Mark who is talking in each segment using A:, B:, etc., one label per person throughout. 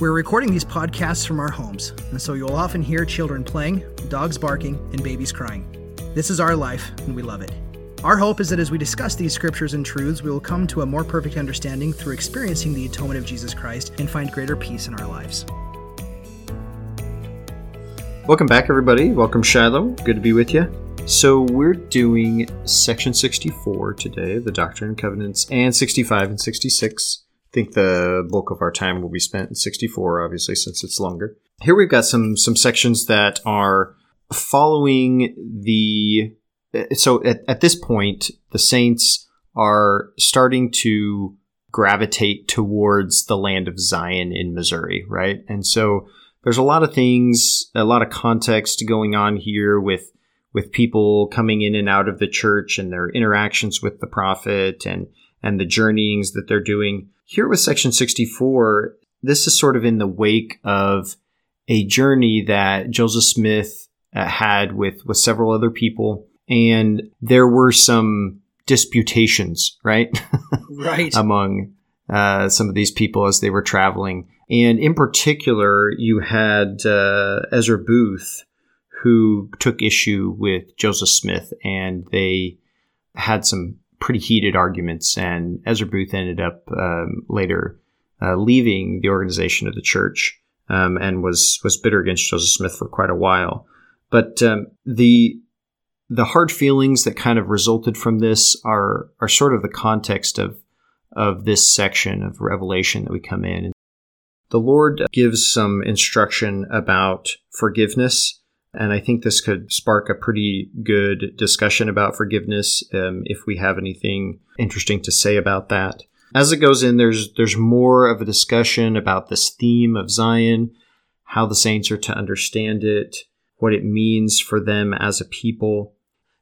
A: We're recording these podcasts from our homes, and so you'll often hear children playing, dogs barking, and babies crying. This is our life, and we love it. Our hope is that as we discuss these scriptures and truths, we will come to a more perfect understanding through experiencing the atonement of Jesus Christ and find greater peace in our lives.
B: Welcome back, everybody. Welcome, Shiloh. Good to be with you. So, we're doing section 64 today, the Doctrine and Covenants, and 65 and 66 think the bulk of our time will be spent in 64, obviously, since it's longer. Here we've got some some sections that are following the. So at, at this point, the Saints are starting to gravitate towards the land of Zion in Missouri, right? And so there's a lot of things, a lot of context going on here with with people coming in and out of the church and their interactions with the prophet and and the journeyings that they're doing. Here with Section 64, this is sort of in the wake of a journey that Joseph Smith uh, had with, with several other people. And there were some disputations, right?
A: Right.
B: Among uh, some of these people as they were traveling. And in particular, you had uh, Ezra Booth, who took issue with Joseph Smith, and they had some pretty heated arguments, and Ezra Booth ended up um, later uh, leaving the organization of the church um, and was was bitter against Joseph Smith for quite a while. But um, the the hard feelings that kind of resulted from this are are sort of the context of of this section of Revelation that we come in. The Lord gives some instruction about forgiveness and I think this could spark a pretty good discussion about forgiveness um, if we have anything interesting to say about that. As it goes in, there's there's more of a discussion about this theme of Zion, how the saints are to understand it, what it means for them as a people.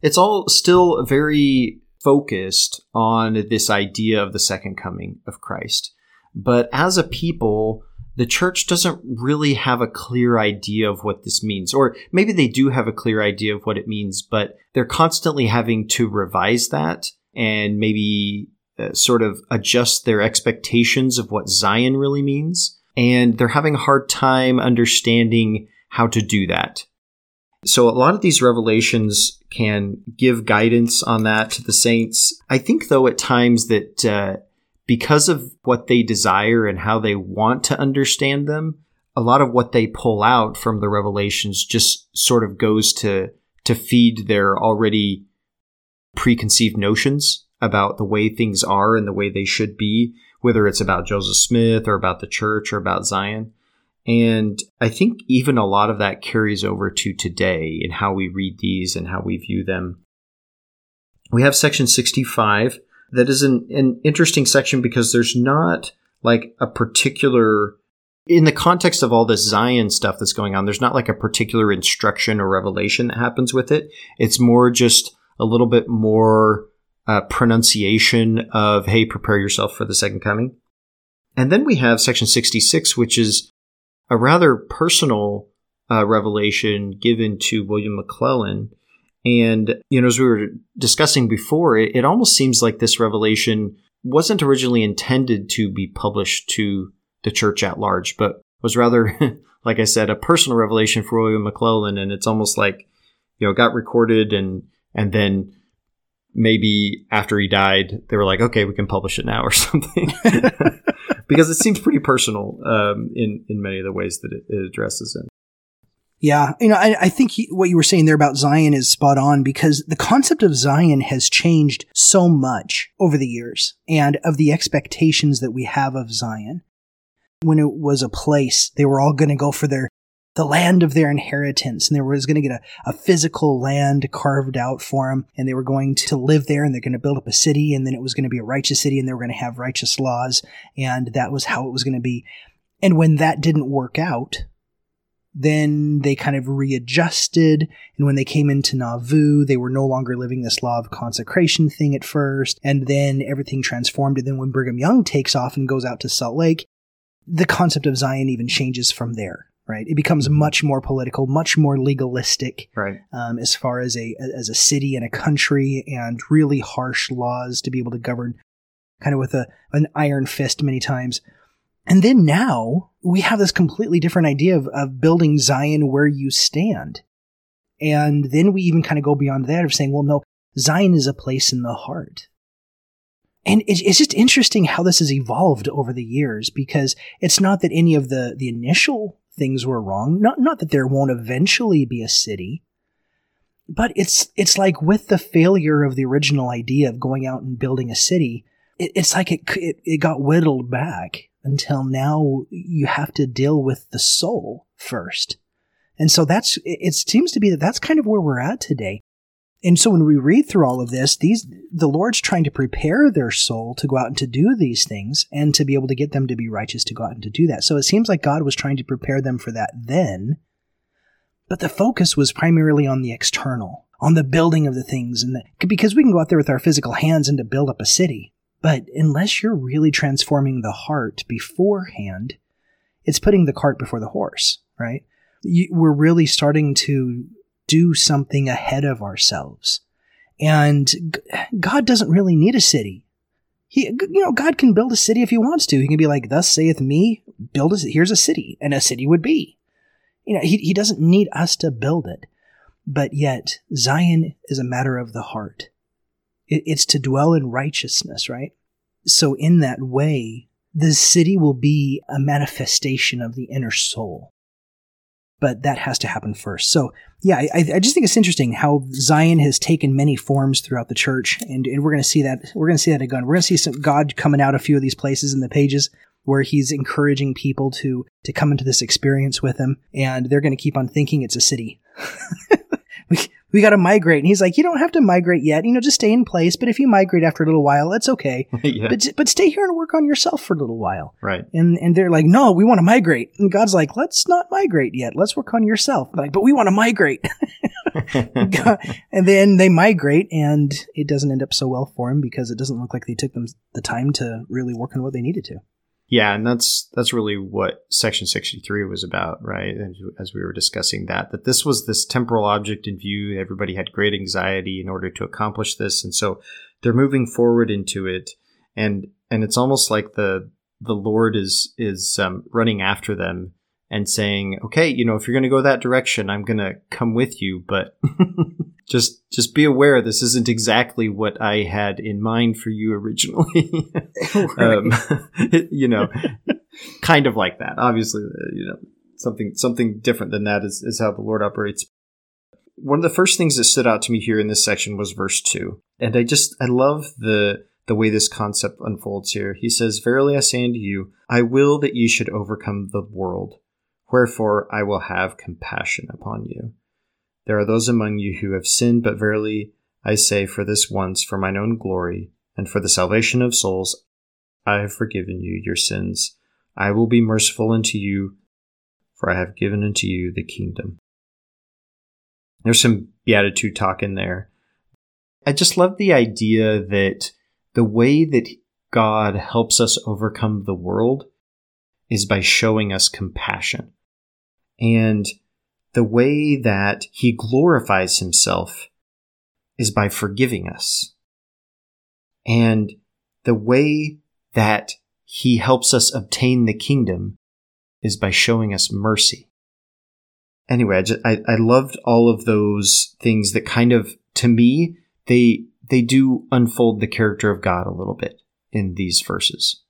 B: It's all still very focused on this idea of the second coming of Christ. But as a people, the church doesn't really have a clear idea of what this means. Or maybe they do have a clear idea of what it means, but they're constantly having to revise that and maybe uh, sort of adjust their expectations of what Zion really means. And they're having a hard time understanding how to do that. So a lot of these revelations can give guidance on that to the saints. I think, though, at times that uh, because of what they desire and how they want to understand them, a lot of what they pull out from the revelations just sort of goes to to feed their already preconceived notions about the way things are and the way they should be, whether it's about Joseph Smith or about the church or about Zion. And I think even a lot of that carries over to today in how we read these and how we view them. We have section 65, that is an, an interesting section because there's not like a particular in the context of all this Zion stuff that's going on, there's not like a particular instruction or revelation that happens with it. It's more just a little bit more uh, pronunciation of, hey, prepare yourself for the second coming. And then we have section 66, which is a rather personal uh, revelation given to William McLellin and, you know, as we were discussing before, it, it almost seems like this revelation wasn't originally intended to be published to the church at large, but was rather, like I said, a personal revelation for William McLellin. And it's almost like, you know, got recorded and, and then maybe after he died, they were like, okay, we can publish it now or something. because it seems pretty personal um, in, in many of the ways that it, it addresses it.
A: Yeah, you know, I, I think he, what you were saying there about Zion is spot on because the concept of Zion has changed so much over the years and of the expectations that we have of Zion. When it was a place, they were all going to go for their the land of their inheritance, and they was going to get a, a physical land carved out for them, and they were going to live there, and they're going to build up a city, and then it was going to be a righteous city, and they were going to have righteous laws, and that was how it was going to be. And when that didn't work out, Then they kind of readjusted. And when they came into Nauvoo, they were no longer living this law of consecration thing at first. And then everything transformed. And then when Brigham Young takes off and goes out to Salt Lake, the concept of Zion even changes from there. Right, it becomes
B: Mm-hmm.
A: much more political, much more legalistic
B: Right.
A: um, as far as a as a city and a country, and really harsh laws to be able to govern, kind of with a an iron fist many times. And then now we have this completely different idea of, of building Zion where you stand. And then we even kind of go beyond that of saying, well, no, Zion is a place in the heart. And it, it's just interesting how this has evolved over the years because it's not that any of the, the initial things were wrong. Not, not that there won't eventually be a city, but it's, it's like with the failure of the original idea of going out and building a city, it, it's like it, it, it got whittled back until now you have to deal with the soul first. And so that's, it, seems to be that that's kind of where we're at today. And so when we read through all of this, these, the Lord's trying to prepare their soul to go out and to do these things and to be able to get them to be righteous to go out and to do that. So it seems like God was trying to prepare them for that then, but the focus was primarily on the external, on the building of the things and the, because we can go out there with our physical hands and to build up a city. But unless you're really transforming the heart beforehand, it's putting the cart before the horse, right? You, we're really starting to do something ahead of ourselves. And God doesn't really need a city. He, you know, God can build a city if he wants to. He can be like, thus saith me, build a, here's a city, and a city would be. You know, he, he doesn't need us to build it. But yet, Zion is a matter of the heart. It, it's to dwell in righteousness, right? So in that way, the city will be a manifestation of the inner soul. But that has to happen first. So yeah, I, I just think it's interesting how Zion has taken many forms throughout the church, and, and we're going to see that we're going to see that again. We're going to see some God coming out a few of these places in the pages where He's encouraging people to to come into this experience with Him, and they're going to keep on thinking it's a city. we got to migrate, and He's like, you don't have to migrate yet. You know, just stay in place. But if you migrate after a little while, that's okay.
B: yeah.
A: But but stay here and work on yourself for a little while.
B: right.
A: And and they're like, no, we want to migrate. And God's like, let's not migrate yet. Let's work on yourself. Like, but we want to migrate. and then they migrate, and it doesn't end up so well for them because it doesn't look like they took them the time to really work on what they needed to.
B: Yeah, and that's that's really what Section 63 was about, right? As, we were discussing that, that this was this temporal object in view. Everybody had great anxiety in order to accomplish this, and so they're moving forward into it, and and it's almost like the the Lord is is um, running after them and saying, "Okay, you know, if you're going to go that direction, I'm going to come with you, but just just be aware this isn't exactly what I had in mind for you originally." um, you know, kind of like that. Obviously, uh, you know, something something different than that is, is how the Lord operates. One of the first things that stood out to me here in this section was verse two, and I just I love the the way this concept unfolds here. He says, "Verily I say unto you, I will that ye should overcome the world. Wherefore I will have compassion upon you. There are those among you who have sinned, but verily I say, for this once, for mine own glory, and for the salvation of souls, I have forgiven you your sins. I will be merciful unto you, for I have given unto you the kingdom. There's some beatitude talk in there. I just love the idea that the way that God helps us overcome the world is by showing us compassion. And the way that he glorifies himself is by forgiving us. And the way that he helps us obtain the kingdom is by showing us mercy. Anyway, I, just, I, I loved all of those things that kind of, to me, they they do unfold the character of God a little bit in these verses.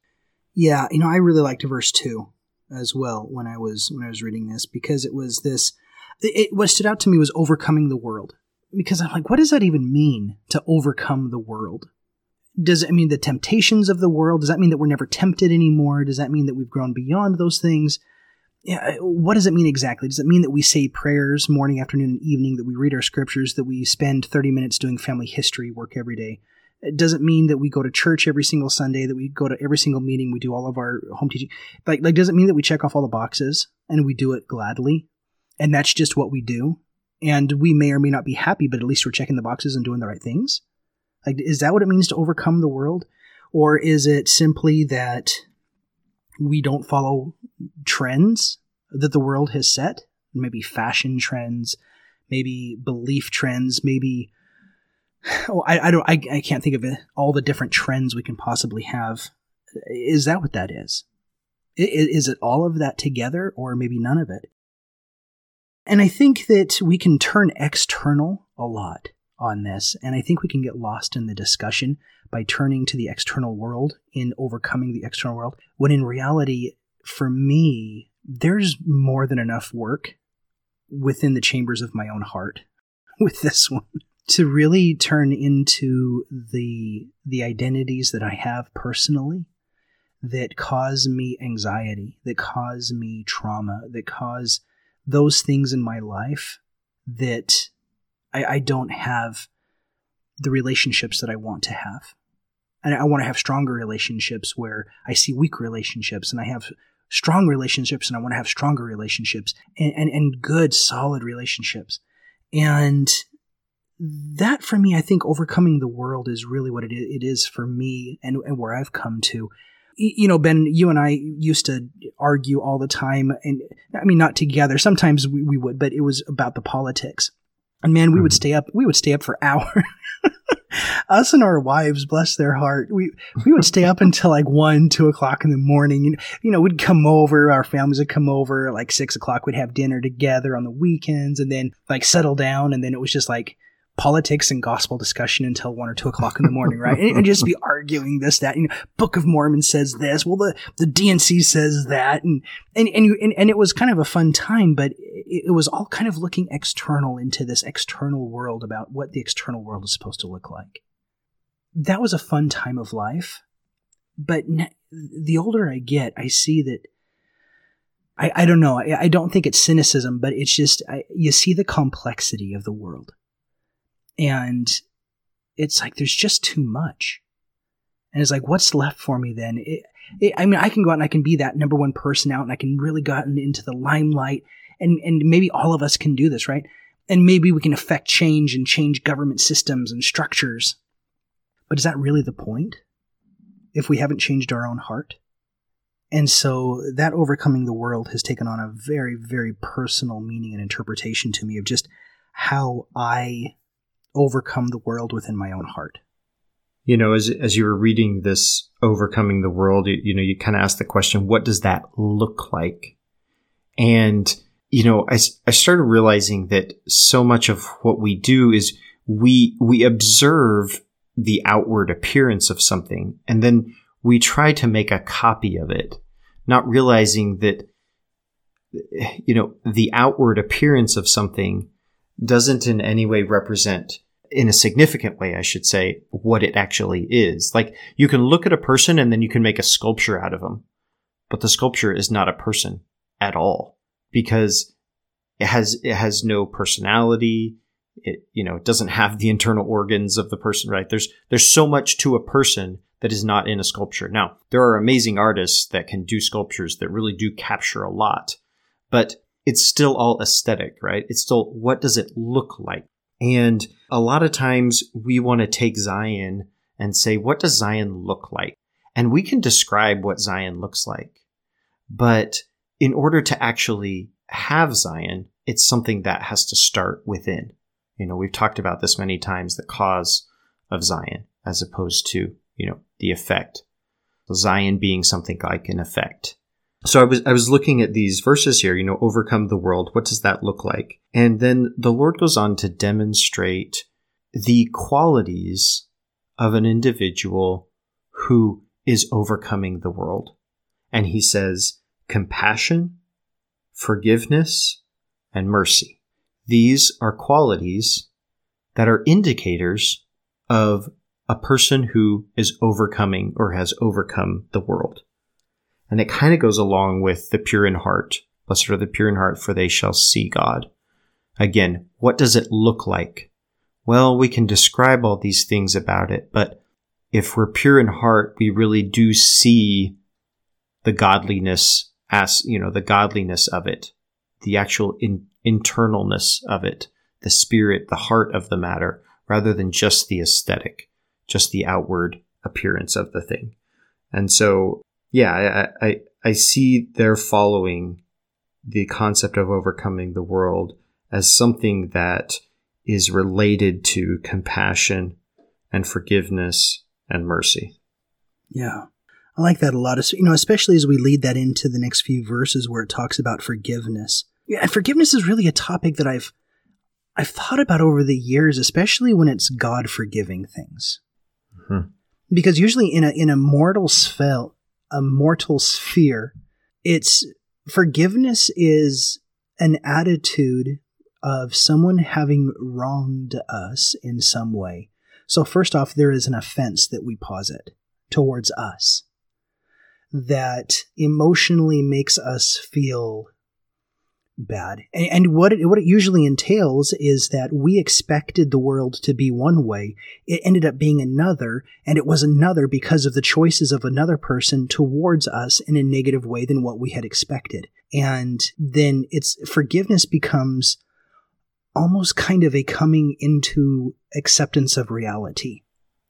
A: Yeah, you know, I really liked verse two as well when I was when I was reading this because it was this. It, what stood out to me was overcoming the world because I'm like, what does that even mean to overcome the world? Does it mean the temptations of the world? Does that mean that we're never tempted anymore? Does that mean that we've grown beyond those things? Yeah, what does it mean exactly? Does it mean that we say prayers morning, afternoon, and evening, that we read our scriptures, that we spend 30 minutes doing family history work every day? It doesn't mean that we go to church every single Sunday, that we go to every single meeting, we do all of our home teaching. Like, like does it mean that we check off all the boxes and we do it gladly? and that's just what we do. And we may or may not be happy, but at least we're checking the boxes and doing the right things. Like, is that what it means to overcome the world? Or is it simply that we don't follow trends that the world has set? Maybe fashion trends, maybe belief trends, maybe oh, I, I don't I, I can't think of it, all the different trends we can possibly have. Is that what that is? Is it all of that together or maybe none of it? And I think that we can turn external a lot on this, and I think we can get lost in the discussion by turning to the external world in overcoming the external world, when in reality, for me, there's more than enough work within the chambers of my own heart with this one to really turn into the the identities that I have personally that cause me anxiety, that cause me trauma, that cause those things in my life that I, I don't have the relationships that I want to have. And I want to have stronger relationships where I see weak relationships and I have strong relationships and I want to have stronger relationships and, and, and good, solid relationships. And that for me, I think overcoming the world is really what it is, it is for me and, and where I've come to. You know, Ben, you and I used to argue all the time. And I mean, not together. Sometimes we, we would, but it was about the politics. And man, we would mm-hmm. stay up, we would stay up for hours. Us and our wives, bless their heart, we, we would stay up until like one, two o'clock in the morning. You know, you know, we'd come over, our families would come over like six o'clock. We'd have dinner together on the weekends and then like settle down. And then it was just like, politics and gospel discussion until one or two o'clock in the morning, right? and, and, just be arguing this, that, you know, Book of Mormon says this. Well, the, the D&C says that. And, and, and, you, and, and it was kind of a fun time, but it, it, was all kind of looking external into this external world about what the external world is supposed to look like. That was a fun time of life. But the older I get, I see that I, I don't know. I, I don't think it's cynicism, but it's just I, you see the complexity of the world and it's like, there's just too much. And it's like, what's left for me then? It, it, I mean, I can go out and I can be that number one person out and I can really go out into the limelight. And, and maybe all of us can do this, right? And maybe we can affect change and change government systems and structures. But is that really the point? If we haven't changed our own heart? And so that overcoming the world has taken on a very, very personal meaning and interpretation to me of just how I overcome the world within my own heart.
B: You know, as as you were reading this overcoming the world, you, you know, you kind of ask the question, what does that look like? And you know, I, I started realizing that so much of what we do is we we observe the outward appearance of something and then we try to make a copy of it, not realizing that you know, the outward appearance of something doesn't in any way represent in a significant way, I should say, what it actually is. Like you can look at a person and then you can make a sculpture out of them, but the sculpture is not a person at all because it has it has no personality. It you know it doesn't have the internal organs of the person. Right? There's there's so much to a person that is not in a sculpture. Now there are amazing artists that can do sculptures that really do capture a lot, but it's still all aesthetic, right? It's still what does it look like? And a lot of times we want to take Zion and say, what does Zion look like? And we can describe what Zion looks like. But in order to actually have Zion, it's something that has to start within. You know, we've talked about this many times, the cause of Zion, as opposed to, you know, the effect. Zion being something like an effect. So I was I was looking at these verses here, you know, overcome the world. What does that look like? And then the Lord goes on to demonstrate the qualities of an individual who is overcoming the world. And he says compassion, forgiveness, and mercy. These are qualities that are indicators of a person who is overcoming or has overcome the world. And it kind of goes along with the pure in heart. Blessed are the pure in heart, for they shall see God. Again, what does it look like? Well, we can describe all these things about it, but if we're pure in heart, we really do see the godliness as, you know, the godliness of it, the actual in, internalness of it, the spirit, the heart of the matter, rather than just the aesthetic, just the outward appearance of the thing. And so, yeah, I, I, I see their following the concept of overcoming the world as something that is related to compassion and forgiveness and mercy.
A: Yeah. I like that a lot. You know, especially as we lead that into the next few verses where it talks about forgiveness. Yeah, and forgiveness is really a topic that I've I've thought about over the years, especially when it's God forgiving things. Mm-hmm. Because usually in a in a mortal sphere, a mortal sphere, it's forgiveness is an attitude of someone having wronged us in some way. So first off, there is an offense that we posit towards us that emotionally makes us feel bad. And, and, what it, what it usually entails is that we expected the world to be one way. It ended up being another, and it was another because of the choices of another person towards us in a negative way than what we had expected. And then it's forgiveness becomes almost kind of a coming into acceptance of reality.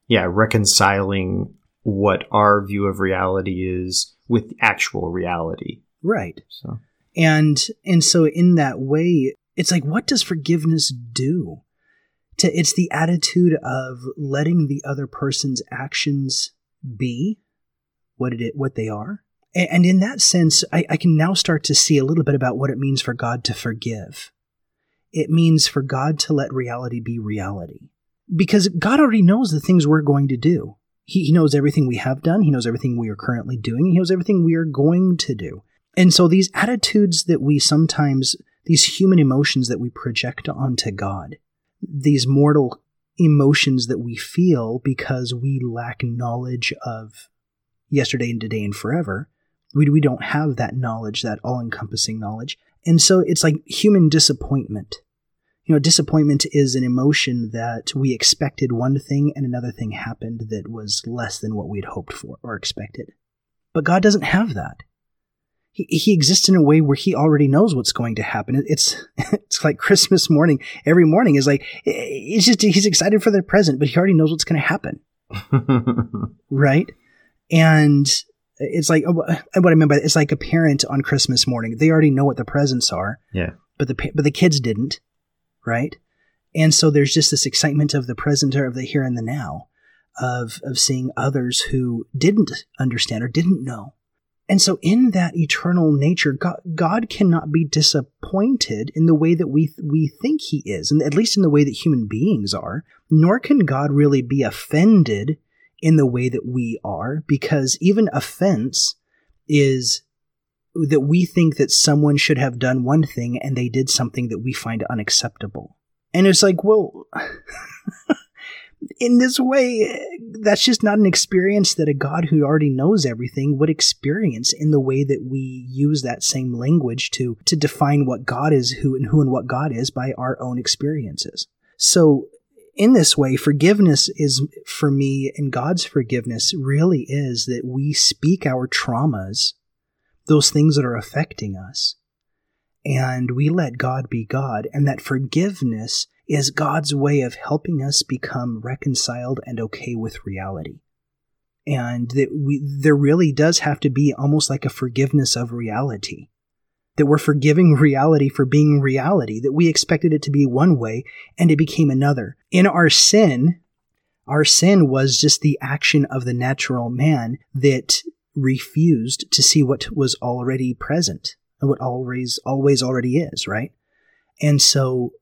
B: Yeah, reconciling what our view of reality is with actual reality.
A: Right. So and and so in that way, it's like what does forgiveness do? To it's the attitude of letting the other person's actions be what it what they are. And, in that sense, I, I can now start to see a little bit about what it means for God to forgive. It means for God to let reality be reality. Because God already knows the things we're going to do. He knows everything we have done. He knows everything we are currently doing. He knows everything we are going to do. And so these attitudes that we sometimes, these human emotions that we project onto God, these mortal emotions that we feel because we lack knowledge of yesterday and today and forever, we, we don't have that knowledge, that all encompassing knowledge. And so it's like human disappointment. You know, disappointment is an emotion that we expected one thing and another thing happened that was less than what we'd hoped for or expected. But God doesn't have that he, he exists in a way where he already knows what's going to happen. It's it's like Christmas morning. Every morning is like it's just he's excited for the present, but he already knows what's going to happen, right? And it's like uh, what I mean by that, it's like a parent on Christmas morning. They already know what the presents are.
B: Yeah.
A: But the but the kids didn't, right? And so there's just this excitement of the present or of the here and the now, of of seeing others who didn't understand or didn't know and so, in that eternal nature, God, God, cannot be disappointed in the way that we we think He is, and at least in the way that human beings are. Nor can God really be offended in the way that we are, because even offense is that we think that someone should have done one thing and they did something that we find unacceptable. And it's like, well. in this way, that's just not an experience that a God who already knows everything would experience in the way that we use that same language to, to define what God is, who and who and what God is by our own experiences. So in this way, forgiveness is for me, and God's forgiveness really is that we speak our traumas, those things that are affecting us, and we let God be God, and that forgiveness is God's way of helping us become reconciled and okay with reality. And that we, there really does have to be almost like a forgiveness of reality. That we're forgiving reality for being reality, that we expected it to be one way and it became another. In our sin, our sin was just the action of the natural man that refused to see what was already present and what always always already is, right? And so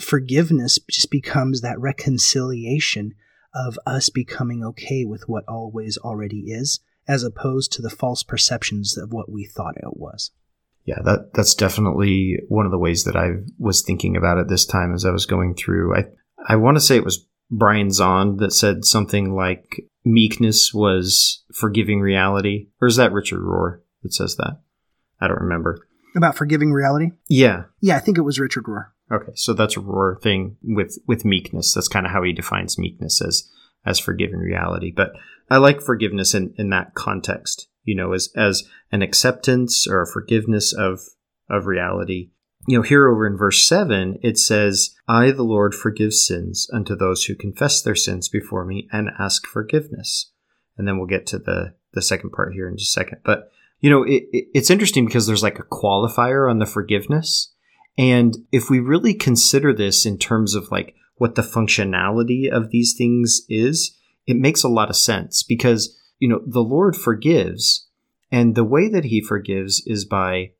A: forgiveness just becomes that reconciliation of us becoming okay with what always already is, as opposed to the false perceptions of what we thought it was.
B: Yeah, that that's definitely one of the ways that I was thinking about it this time as I was going through. I I want to say it was Brian Zahnd that said something like meekness was forgiving reality, or is that Richard Rohr that says that? I don't remember.
A: About forgiving reality?
B: Yeah.
A: Yeah, I think it was Richard Rohr.
B: Okay, so that's a Rohr thing with with meekness. That's kind of how he defines meekness as as forgiving reality. But I like forgiveness in in that context. You know, as as an acceptance or a forgiveness of of reality. you know, here over in verse 7, it says, I, the Lord, forgive sins unto those who confess their sins before me and ask forgiveness. And then we'll get to the, the second part here in just a second. But, you know, it, it, it's interesting because there's like a qualifier on the forgiveness. And if we really consider this in terms of like what the functionality of these things is, it makes a lot of sense because, you know, the Lord forgives. And the way that he forgives is by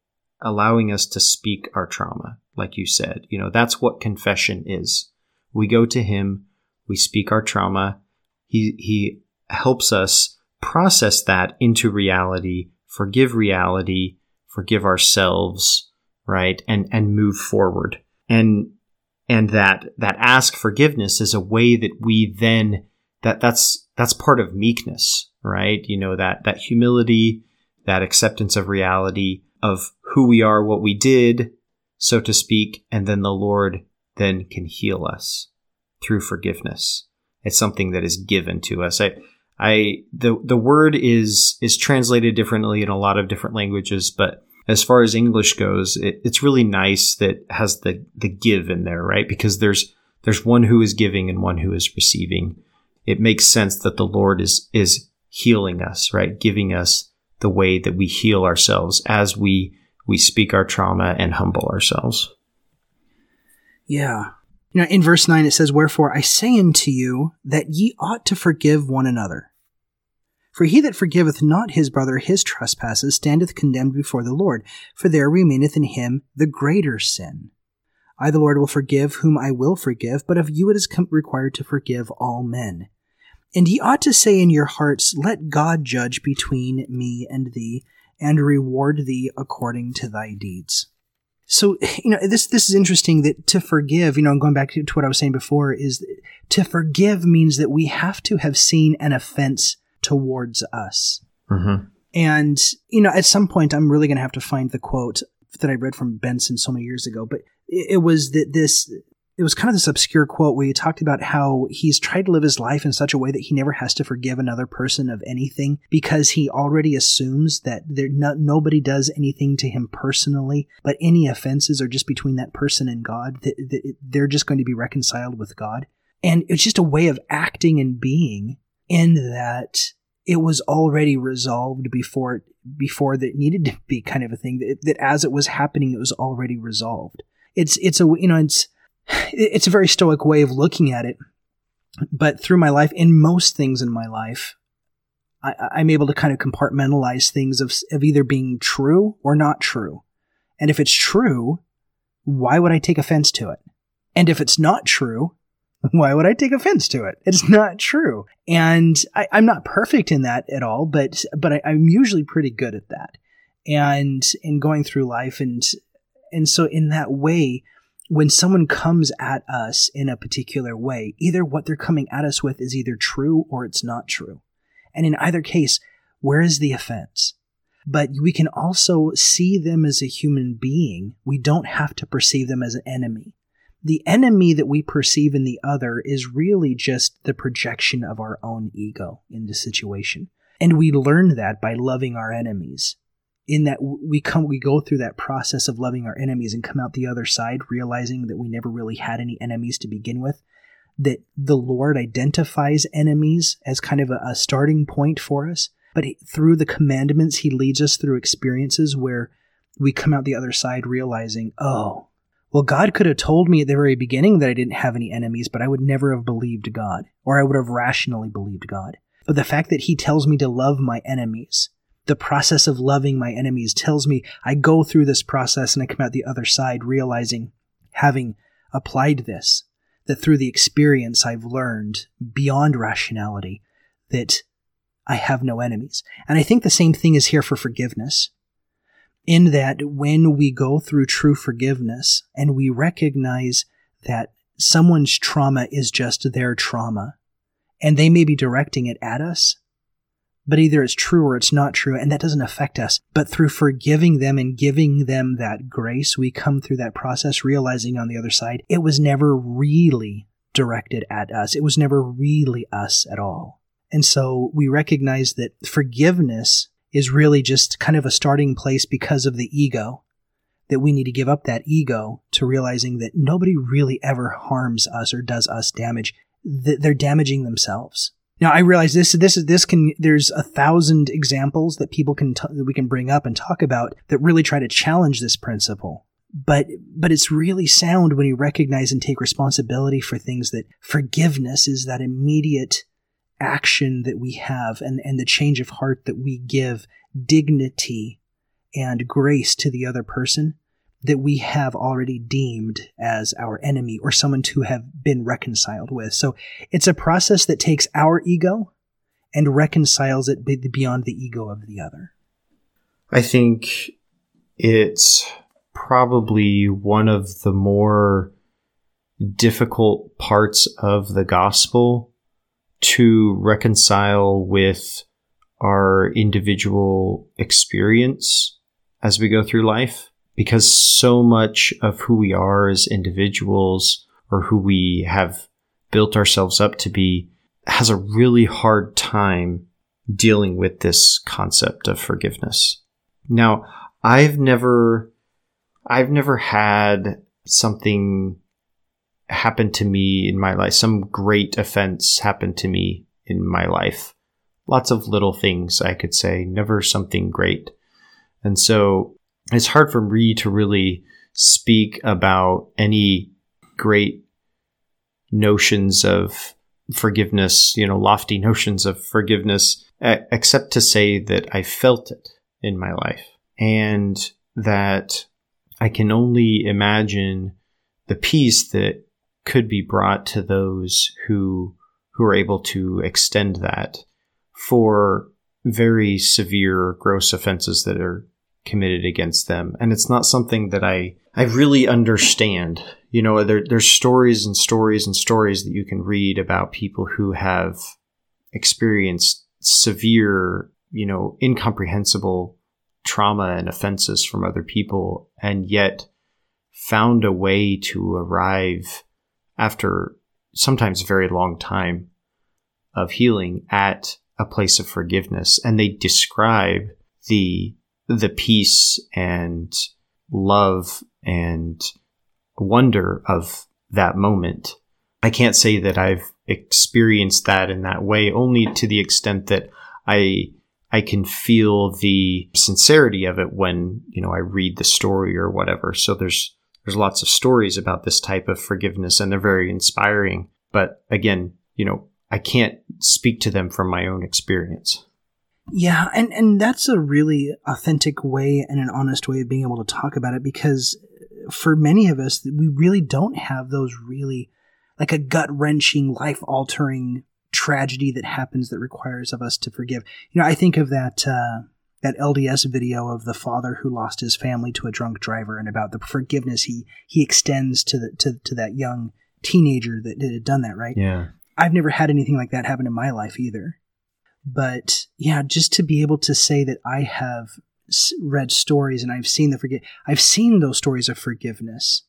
B: allowing us to speak our trauma, like you said. You know, that's what confession is. We go to him, we speak our trauma. He, he helps us process that into reality, forgive reality, forgive ourselves, right? And, and move forward. And, and that, that ask forgiveness is a way that we then, that, that's, that's part of meekness, right? You know, that, that humility, that acceptance of reality of who we are, what we did, so to speak, and then the Lord then can heal us through forgiveness. It's something that is given to us. I, I, the, the word is, is translated differently in a lot of different languages, but as far as English goes, it, it's really nice that has the, the give in there, right? Because there's, there's one who is giving and one who is receiving. It makes sense that the Lord is, is healing us, right? Giving us the way that we heal ourselves as we we speak our trauma and humble ourselves.
A: Yeah. You know, in verse 9 it says, Wherefore I say unto you that ye ought to forgive one another. For he that forgiveth not his brother his trespasses standeth condemned before the Lord, for there remaineth in him the greater sin. I, the Lord, will forgive whom I will forgive, but of you it is required to forgive all men. And ye ought to say in your hearts, Let God judge between me and thee, and reward thee according to thy deeds. So, you know, this, this is interesting that to forgive, you know, going back to, to what I was saying before, is to forgive means that we have to have seen an offense towards us. Mm-hmm. And, you know, at some point, I'm really going to have to find the quote that I read from Benson so many years ago, but it, it was that this it was kind of this obscure quote where he talked about how he's tried to live his life in such a way that he never has to forgive another person of anything because he already assumes that there no, nobody does anything to him personally, but any offenses are just between that person and God. That, that they're just going to be reconciled with God, and it's just a way of acting and being in that it was already resolved before before that needed to be kind of a thing that, that as it was happening it was already resolved it's it's a you know it's it's a very stoic way of looking at it. But through my life, in most things in my life, I, am able to kind of compartmentalize things of, of either being true or not true. And if it's true, why would I take offense to it? And if it's not true, why would I take offense to it? It's not true. And I, am not perfect in that at all, but but I, I'm usually pretty good at that. And in going through life and and so in that way, when someone comes at us in a particular way, either what they're coming at us with is either true or it's not true. And in either case, where is the offense? But we can also see them as a human being. We don't have to perceive them as an enemy. The enemy that we perceive in the other is really just the projection of our own ego in the situation. And we learn that by loving our enemies in that we come we go through that process of loving our enemies and come out the other side realizing that we never really had any enemies to begin with that the lord identifies enemies as kind of a, a starting point for us but through the commandments he leads us through experiences where we come out the other side realizing oh well god could have told me at the very beginning that i didn't have any enemies but i would never have believed god or i would have rationally believed god but the fact that he tells me to love my enemies the process of loving my enemies tells me I go through this process and I come out the other side realizing, having applied this, that through the experience I've learned beyond rationality that I have no enemies. And I think the same thing is here for forgiveness. In that when we go through true forgiveness and we recognize that someone's trauma is just their trauma and they may be directing it at us, but either it's true or it's not true, and that doesn't affect us. But through forgiving them and giving them that grace, we come through that process realizing on the other side, it was never really directed at us. It was never really us at all. And so we recognize that forgiveness is really just kind of a starting place because of the ego that we need to give up that ego to realizing that nobody really ever harms us or does us damage. They're damaging themselves. Now I realize this this is this can there's a thousand examples that people can t- that we can bring up and talk about that really try to challenge this principle. But but it's really sound when you recognize and take responsibility for things that forgiveness is that immediate action that we have and, and the change of heart that we give dignity and grace to the other person that we have already deemed as our enemy or someone to have been reconciled with. So it's a process that takes our ego and reconciles it beyond the ego of the other.
B: I think it's probably one of the more difficult parts of the gospel to reconcile with our individual experience as we go through life because so much of who we are as individuals or who we have built ourselves up to be has a really hard time dealing with this concept of forgiveness. Now, I've never I've never had something happen to me in my life, some great offense happened to me in my life. Lots of little things I could say, never something great. And so it's hard for me to really speak about any great notions of forgiveness, you know, lofty notions of forgiveness, except to say that I felt it in my life and that I can only imagine the peace that could be brought to those who who are able to extend that for very severe gross offenses that are committed against them. And it's not something that I, I really understand. You know, there, there's stories and stories and stories that you can read about people who have experienced severe, you know, incomprehensible trauma and offenses from other people and yet found a way to arrive after sometimes a very long time of healing at a place of forgiveness and they describe the the peace and love and wonder of that moment. I can't say that I've experienced that in that way, only to the extent that I I can feel the sincerity of it when you know I read the story or whatever. So there's there's lots of stories about this type of forgiveness, and they're very inspiring. But again, you know, I can't speak to them from my own experience.
A: Yeah, and and that's a really authentic way and an honest way of being able to talk about it because for many of us we really don't have those really like a gut-wrenching, life-altering tragedy that happens that requires of us to forgive. You know, I think of that uh, that LDS video of the father who lost his family to a drunk driver and about the forgiveness he he extends to the to, to that young teenager that, that had done that, right?
B: Yeah.
A: I've never had anything like that happen in my life either. But yeah, just to be able to say that I have read stories and I've seen the forget, I've seen those stories of forgiveness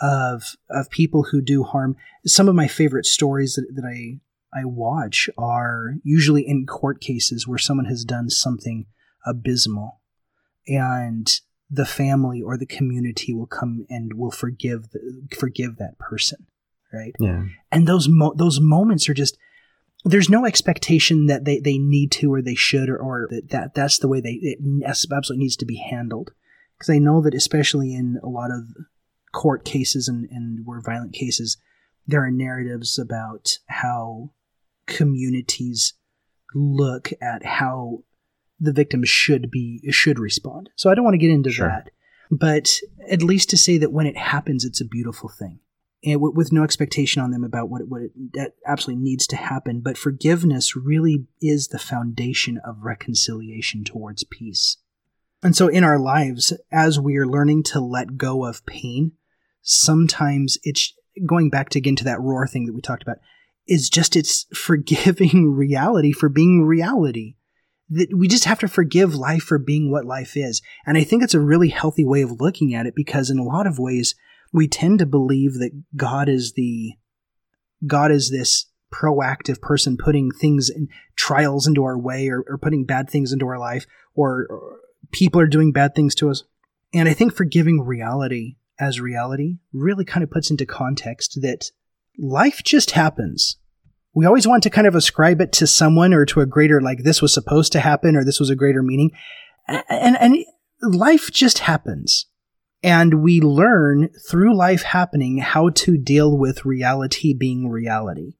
A: of of people who do harm. Some of my favorite stories that, that I I watch are usually in court cases where someone has done something abysmal, and the family or the community will come and will forgive the, forgive that person, right?
B: Yeah.
A: And those mo- those moments are just there's no expectation that they, they need to or they should or, or that, that that's the way they it absolutely needs to be handled because I know that especially in a lot of court cases and, and where violent cases there are narratives about how communities look at how the victim should be should respond so I don't want to get into sure. that but at least to say that when it happens it's a beautiful thing and w- with no expectation on them about what what it, that absolutely needs to happen. But forgiveness really is the foundation of reconciliation towards peace. And so, in our lives, as we are learning to let go of pain, sometimes it's going back to again to that Rohr thing that we talked about. Is just its forgiving reality for being reality that we just have to forgive life for being what life is. And I think it's a really healthy way of looking at it because in a lot of ways, we tend to believe that God is the God is this proactive person putting things in trials into our way or, or putting bad things into our life or, or people are doing bad things to us And I think forgiving reality as reality really kind of puts into context that life just happens. We always want to kind of ascribe it to someone or to a greater, like this was supposed to happen or this was a greater meaning. And, and life just happens. And we learn through life happening how to deal with reality being reality.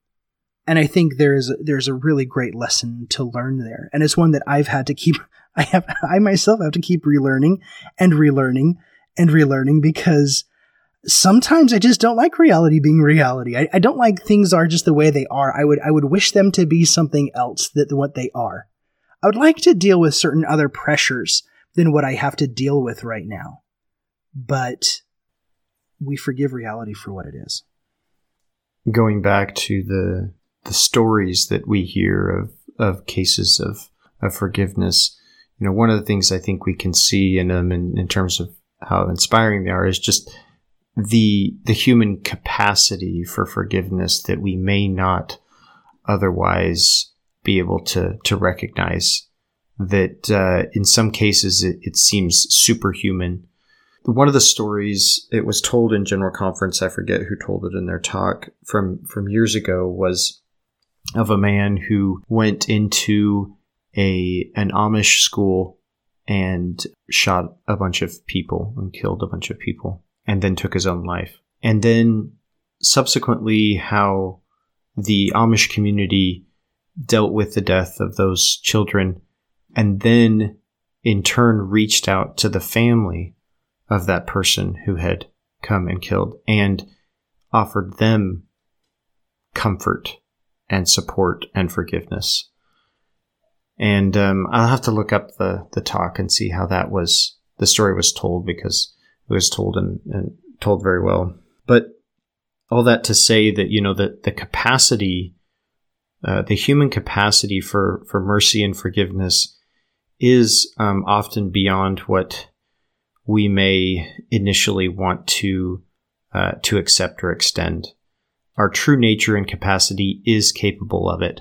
A: And I think there's there's a really great lesson to learn there. And it's one that I've had to keep I have I myself have to keep relearning and relearning and relearning because sometimes I just don't like reality being reality. I, I don't like things are just the way they are. I would I would wish them to be something else than what they are. I would like to deal with certain other pressures than what I have to deal with right now. But we forgive reality for what it is.
B: Going back to the the stories that we hear of of cases of of forgiveness, you know, one of the things I think we can see in them in, in terms of how inspiring they are is just the the human capacity for forgiveness that we may not otherwise be able to to recognize that uh, in some cases it, it, seems superhuman. One of the stories it was told in general conference, I forget who told it in their talk from from years ago, was of a man who went into a an Amish school and shot a bunch of people and killed a bunch of people and then took his own life. And then subsequently how the Amish community dealt with the death of those children and then in turn reached out to the family of that person who had come and killed and offered them comfort and support and forgiveness. And um, I'll have to look up the the talk and see how that was the story was told because it was told and, and told very well. But all that to say that you know that the capacity, uh, the human capacity for for mercy and forgiveness, is um, often beyond what we may initially want to uh, to accept or extend. Our true nature and capacity is capable of it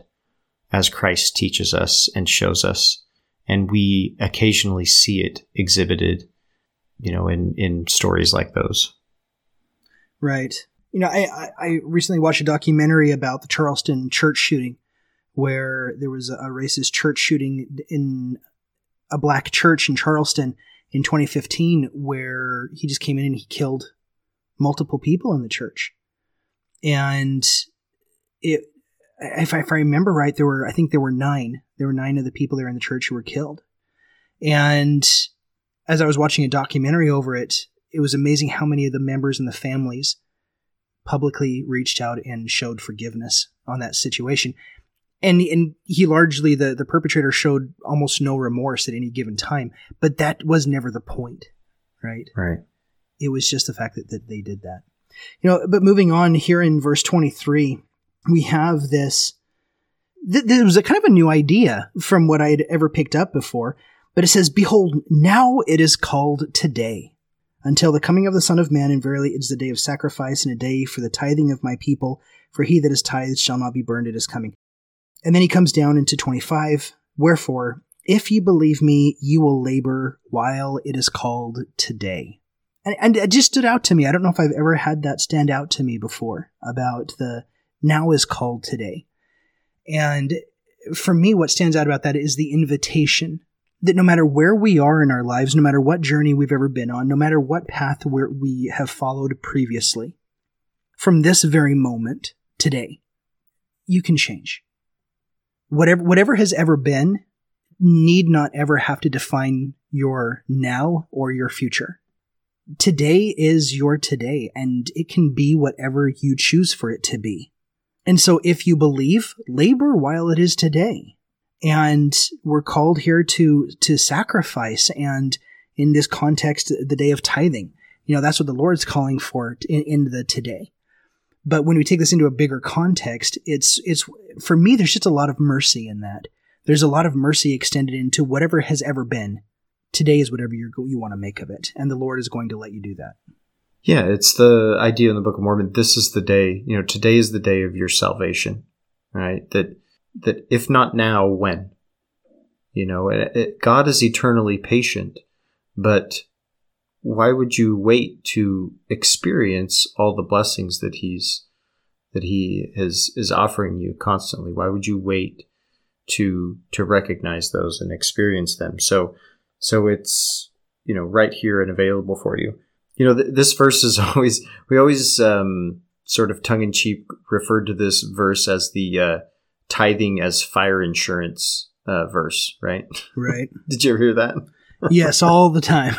B: as Christ teaches us and shows us. And we occasionally see it exhibited, you know, in, in stories like those.
A: Right. You know, I, I recently watched a documentary about the Charleston church shooting where there was a racist church shooting in a black church in Charleston in 2015 where he just came in and he killed multiple people in the church. And it if I, if I remember right, there were I think there were nine. There were nine of the people there in the church who were killed. And as I was watching a documentary over it, it was amazing how many of the members and the families publicly reached out and showed forgiveness on that situation. And and he largely the the perpetrator showed almost no remorse at any given time, but that was never the point, right?
B: Right.
A: It was just the fact that, that they did that. You know, but moving on here in verse 23, we have this. Th- this was a kind of a new idea from what I had ever picked up before, but it says, Behold, now it is called today, until the coming of the Son of Man, and verily it is the day of sacrifice and a day for the tithing of my people, for he that is tithed shall not be burned, at his coming. And then he comes down into 25, Wherefore, if ye believe me, you will labor while it is called today. And, and it just stood out to me. I don't know if I've ever had that stand out to me before about the now is called today. And for me, what stands out about that is the invitation that no matter where we are in our lives, no matter what journey we've ever been on, no matter what path we have followed previously, from this very moment today, you can change. Whatever, whatever has ever been need not ever have to define your now or your future. Today is your today and it can be whatever you choose for it to be. And so if you believe, labor while it is today. And we're called here to, to sacrifice and in this context, the day of tithing. You know, that's what the Lord's calling for in, in the today. But when we take this into a bigger context, it's, it's, for me, there's just a lot of mercy in that. There's a lot of mercy extended into whatever has ever been. Today is whatever you you want to make of it. And the Lord is going to let you do that.
B: Yeah, it's the idea in the Book of Mormon. This is the day, you know, today is the day of your salvation, right? That, that if not now, when? You know, it, it, God is eternally patient, but why would you wait to experience all the blessings that he's that he is is offering you constantly? Why would you wait to to recognize those and experience them? So so it's you know right here and available for you. You know th- this verse is always we always um, sort of tongue in cheek referred to this verse as the uh, tithing as fire insurance uh, verse, right?
A: Right.
B: Did you ever hear that?
A: yes, all the time.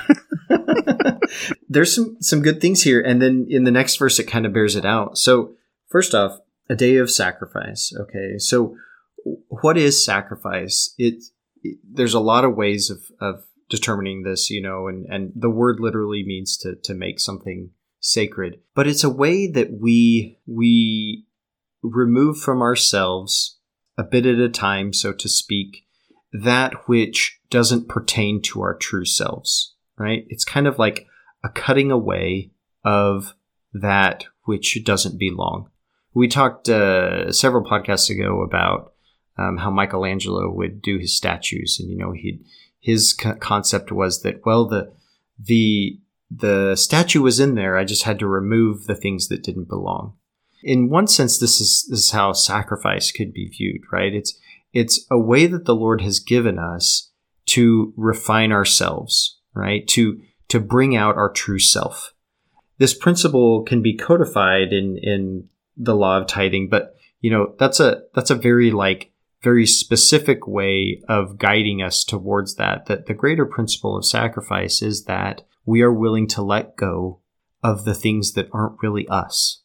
B: There's some some good things here, and then in the next verse, it kind of bears it out. So first off, a day of sacrifice. Okay, so what is sacrifice? It, it there's a lot of ways of of determining this, you know, and and the word literally means to to make something sacred, but it's a way that we we remove from ourselves a bit at a time, so to speak, that which doesn't pertain to our true selves, right? It's kind of like a cutting away of that which doesn't belong. We talked uh, several podcasts ago about um, how Michelangelo would do his statues, and you know, he his co- concept was that well, the the the statue was in there. I just had to remove the things that didn't belong. In one sense, this is this is how sacrifice could be viewed, right? It's it's a way that the Lord has given us to refine ourselves, right? To to bring out our true self. This principle can be codified in in the law of tithing, but you know, that's a that's a very like very specific way of guiding us towards that. That the greater principle of sacrifice is that we are willing to let go of the things that aren't really us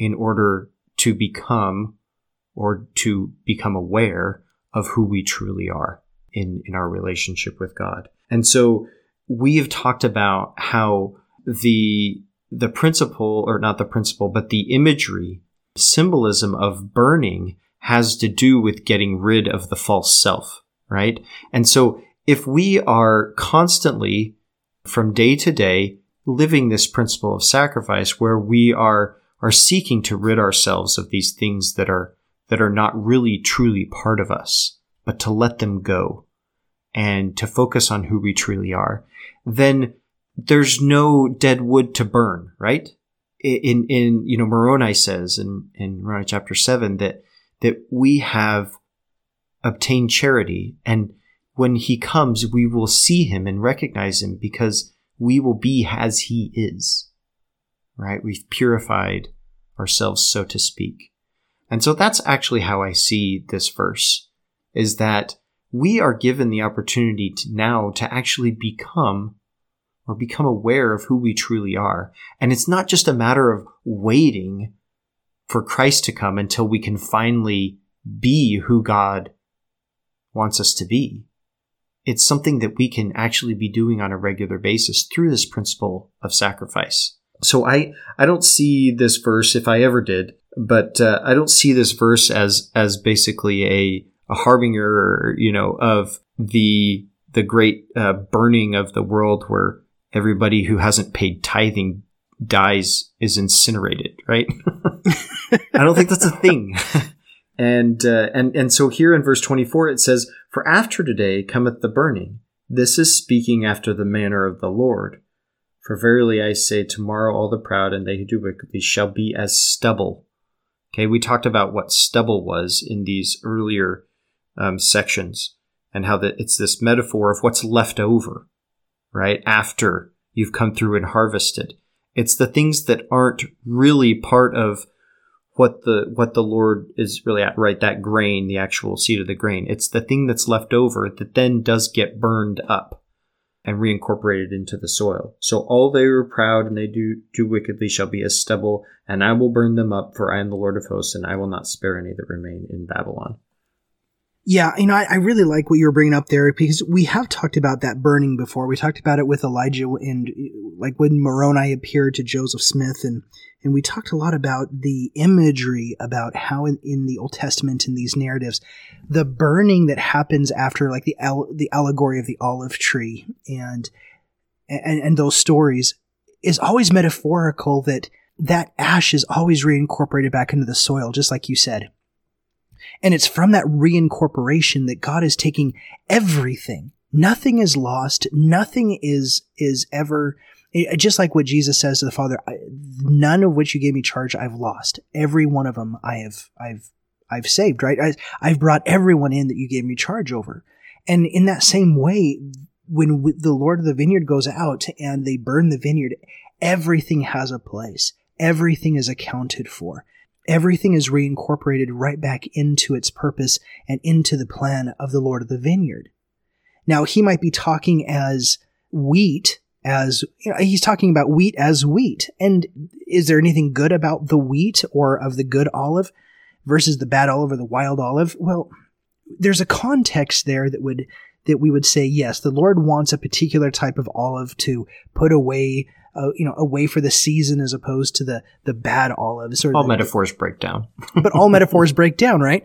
B: in order to become or to become aware of who we truly are in, in our relationship with God. And so we have talked about how the the principle or not the principle but the imagery symbolism of burning has to do with getting rid of the false self right and so if we are constantly from day to day living this principle of sacrifice where we are are seeking to rid ourselves of these things that are that are not really truly part of us but to let them go and to focus on who we truly are then there's no dead wood to burn, right? In, in, you know, Moroni says in, in Moroni chapter seven that, that we have obtained charity and when he comes, we will see him and recognize him because we will be as he is, right? We've purified ourselves, so to speak. And so that's actually how I see this verse is that we are given the opportunity to now to actually become or become aware of who we truly are. And it's not just a matter of waiting for Christ to come until we can finally be who God wants us to be. It's something that we can actually be doing on a regular basis through this principle of sacrifice. So I, I don't see this verse, if I ever did, but uh, I don't see this verse as as basically a a harbinger, you know, of the the great uh, burning of the world where everybody who hasn't paid tithing dies is incinerated, right? I don't think that's a thing. and uh, and and so here in verse 24 it says, "For after today cometh the burning. This is speaking after the manner of the Lord. For verily I say, tomorrow all the proud and they who do wickedly shall be as stubble." Okay, we talked about what stubble was in these earlier um, sections and how that it's this metaphor of what's left over right? After you've come through and harvested. It's the things that aren't really part of what the what the Lord is really at, right? That grain, the actual seed of the grain. It's the thing that's left over that then does get burned up and reincorporated into the soil. So all they were proud and they do do wickedly shall be as stubble, and I will burn them up, for I am the Lord of hosts, and I will not spare any that remain in Babylon.
A: Yeah, you know, I, I, really like what you were bringing up there because we have talked about that burning before. We talked about it with Elijah and uh, like when Moroni appeared to Joseph Smith, and and we talked a lot about the imagery about how in, in the Old Testament in these narratives, the burning that happens after like the the allegory of the olive tree and and and those stories is always metaphorical that that ash is always reincorporated back into the soil, just like you said and it's from that reincorporation that God is taking everything. Nothing is lost. Nothing is, is ever eh, just like what Jesus says to the Father, none of which you gave me charge I've lost. Every one of them I have I've I've saved, right? I, I've brought everyone in that you gave me charge over. And in that same way, when the Lord of the vineyard goes out and they burn the vineyard, everything has a place. Everything is accounted for. Everything is reincorporated right back into its purpose and into the plan of the Lord of the vineyard. Now, he might be talking as wheat, as you know, he's talking about wheat as wheat. And is there anything good about the wheat or of the good olive versus the bad olive or the wild olive? Well, there's a context there that would that we would say yes, the Lord wants a particular type of olive to put away, uh, you know, away for the season as opposed to the the bad olives. Or
B: All
A: the,
B: metaphors break down.
A: but all metaphors break down, right?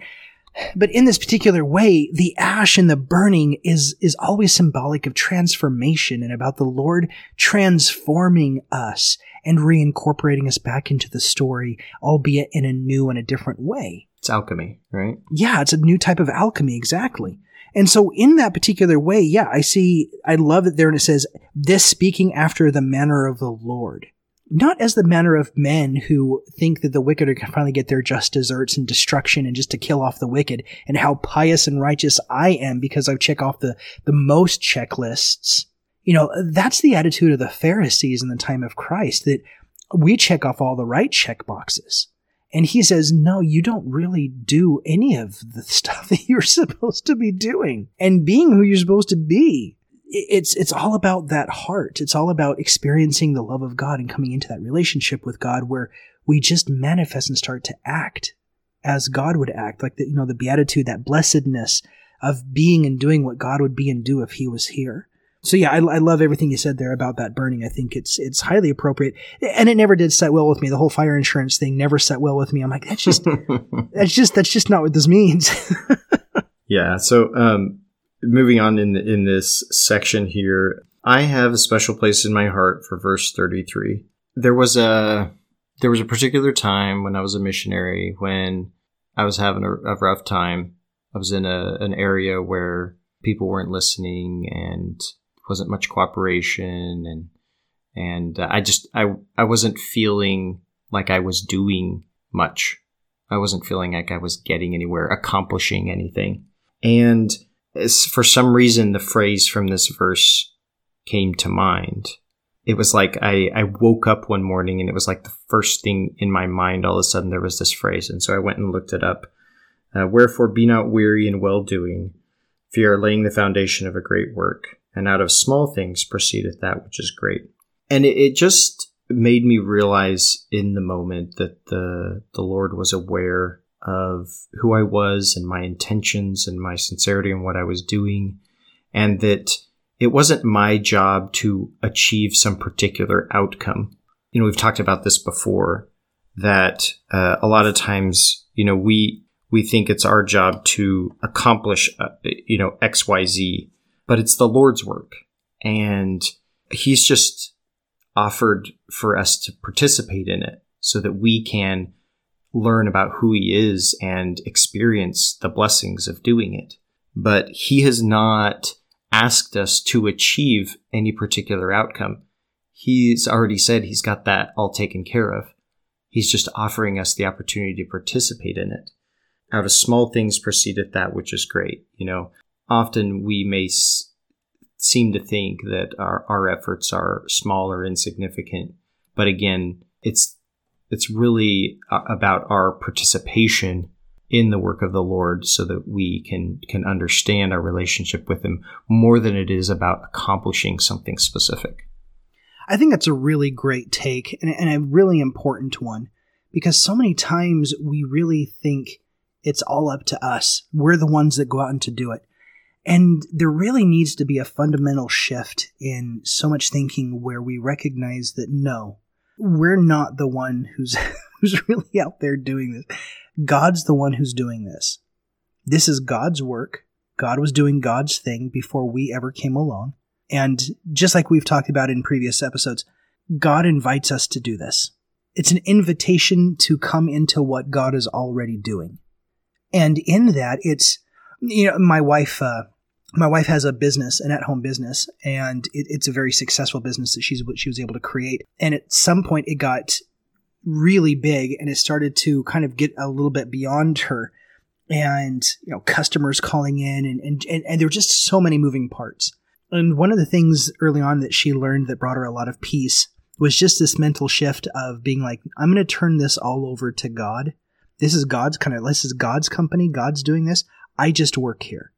A: But in this particular way, the ash and the burning is is always symbolic of transformation and about the Lord transforming us and reincorporating us back into the story, albeit in a new and a different way.
B: It's alchemy, right?
A: Yeah, it's a new type of alchemy, exactly. And so, in that particular way, yeah, I see, I love it there, and it says, This speaking after the manner of the Lord. Not as the manner of men who think that the wicked are going to finally get their just deserts and destruction and just to kill off the wicked, and how pious and righteous I am because I check off the, the most checklists. You know, that's the attitude of the Pharisees in the time of Christ, that we check off all the right check boxes. And he says, no, you don't really do any of the stuff that you're supposed to be doing and being who you're supposed to be. It's, it's all about that heart. It's all about experiencing the love of God and coming into that relationship with God where we just manifest and start to act as God would act, like the, you know, the beatitude, that blessedness of being and doing what God would be and do if he was here. So yeah, I, I love everything you said there about that burning. I think it's it's highly appropriate, and it never did set well with me. The whole fire insurance thing never set well with me. I'm like, that's just that's just that's just not what this means.
B: yeah. So, um, moving on in in this section here, I have a special place in my heart for verse 33. There was a there was a particular time when I was a missionary when I was having a, a rough time. I was in a an area where people weren't listening and wasn't much cooperation and and uh, I just I I wasn't feeling like I was doing much. I wasn't feeling like I was getting anywhere, accomplishing anything. And for some reason, the phrase from this verse came to mind. It was like I, I woke up one morning and it was like the first thing in my mind. All of a sudden, there was this phrase. And so I went and looked it up. Uh, Wherefore, be not weary in well doing, for you are laying the foundation of a great work. And out of small things proceedeth that which is great. And it, it just made me realize in the moment that the the Lord was aware of who I was and my intentions and my sincerity and what I was doing, and that it wasn't my job to achieve some particular outcome. You know, we've talked about this before that uh, a lot of times, you know, we we think it's our job to accomplish, uh, you know, X Y Z, but it's the Lord's work, and He's just offered for us to participate in it so that we can learn about who he is and experience the blessings of doing it. But he has not asked us to achieve any particular outcome. He's already said he's got that all taken care of. He's just offering us the opportunity to participate in it. Out of small things proceedeth that which is great. You know, often we may s- seem to think that our, our efforts are small or insignificant. But again, it's it's really about our participation in the work of the Lord so that we can can understand our relationship with him more than it is about accomplishing something specific.
A: I think that's a really great take and, and a really important one because so many times we really think it's all up to us. We're the ones that go out and to do it. And there really needs to be a fundamental shift in so much thinking where we recognize that no, we're not the one who's who's really out there doing this. God's the one who's doing this. This is God's work. God was doing God's thing before we ever came along. And just like we've talked about in previous episodes, God invites us to do this. It's an invitation to come into what God is already doing. And in that, it's, you know, my wife, uh, my wife has a business, an at-home business, and it, it's a very successful business that she's she was able to create. And at some point, it got really big, and it started to kind of get a little bit beyond her, and you know, customers calling in, and and and, and there were just so many moving parts. And one of the things early on that she learned that brought her a lot of peace was just this mental shift of being like, I'm going to turn this all over to God. This is God's kind of, this is God's company. God's doing this. I just work here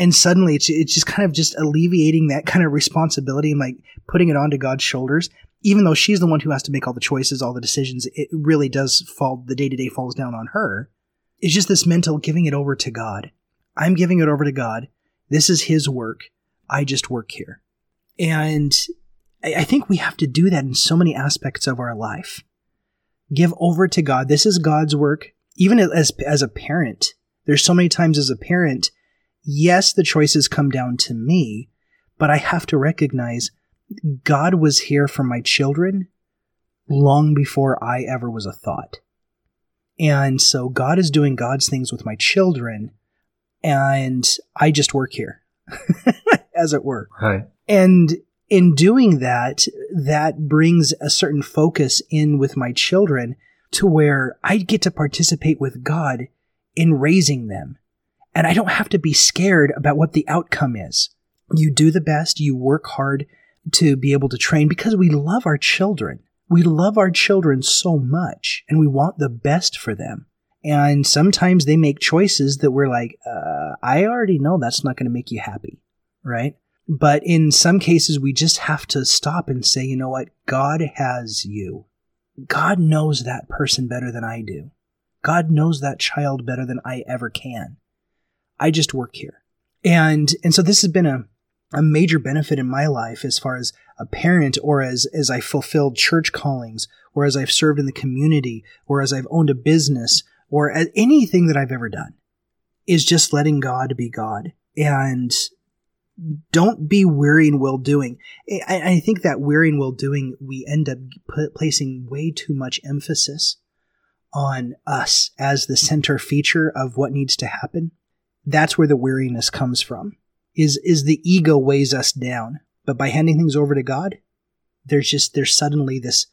A: and suddenly it's, it's just kind of just alleviating that kind of responsibility and like putting it onto God's shoulders. Even though she's the one who has to make all the choices, all the decisions, it really does fall, the day to day falls down on her. It's just this mental giving it over to God. I'm giving it over to God. This is His work. I just work here. And I think we have to do that in so many aspects of our life. Give over to God. This is God's work. Even as, as a parent, there's so many times as a parent, yes, the choices come down to me, but I have to recognize God was here for my children long before I ever was a thought. And so God is doing God's things with my children, and I just work here, as it were.
B: Right.
A: And in doing that, that brings a certain focus in with my children to where I get to participate with God in raising them and I don't have to be scared about what the outcome is. You do the best, you work hard to be able to train because we love our children. We love our children so much and we want the best for them. And sometimes they make choices that we're like, uh, I already know that's not going to make you happy, right? But in some cases, we just have to stop and say, you know what? God has you. God knows that person better than I do. God knows that child better than I ever can. I just work here. And, and so this has been a, a major benefit in my life as far as a parent or as, as I fulfilled church callings or as I've served in the community or as I've owned a business or as anything that I've ever done is just letting God be God and don't be weary in well doing. I, I, think that weary in well doing, we end up put, placing way too much emphasis on us as the center feature of what needs to happen that's where the weariness comes from. Is is the ego weighs us down. But by handing things over to God, there's just there's suddenly this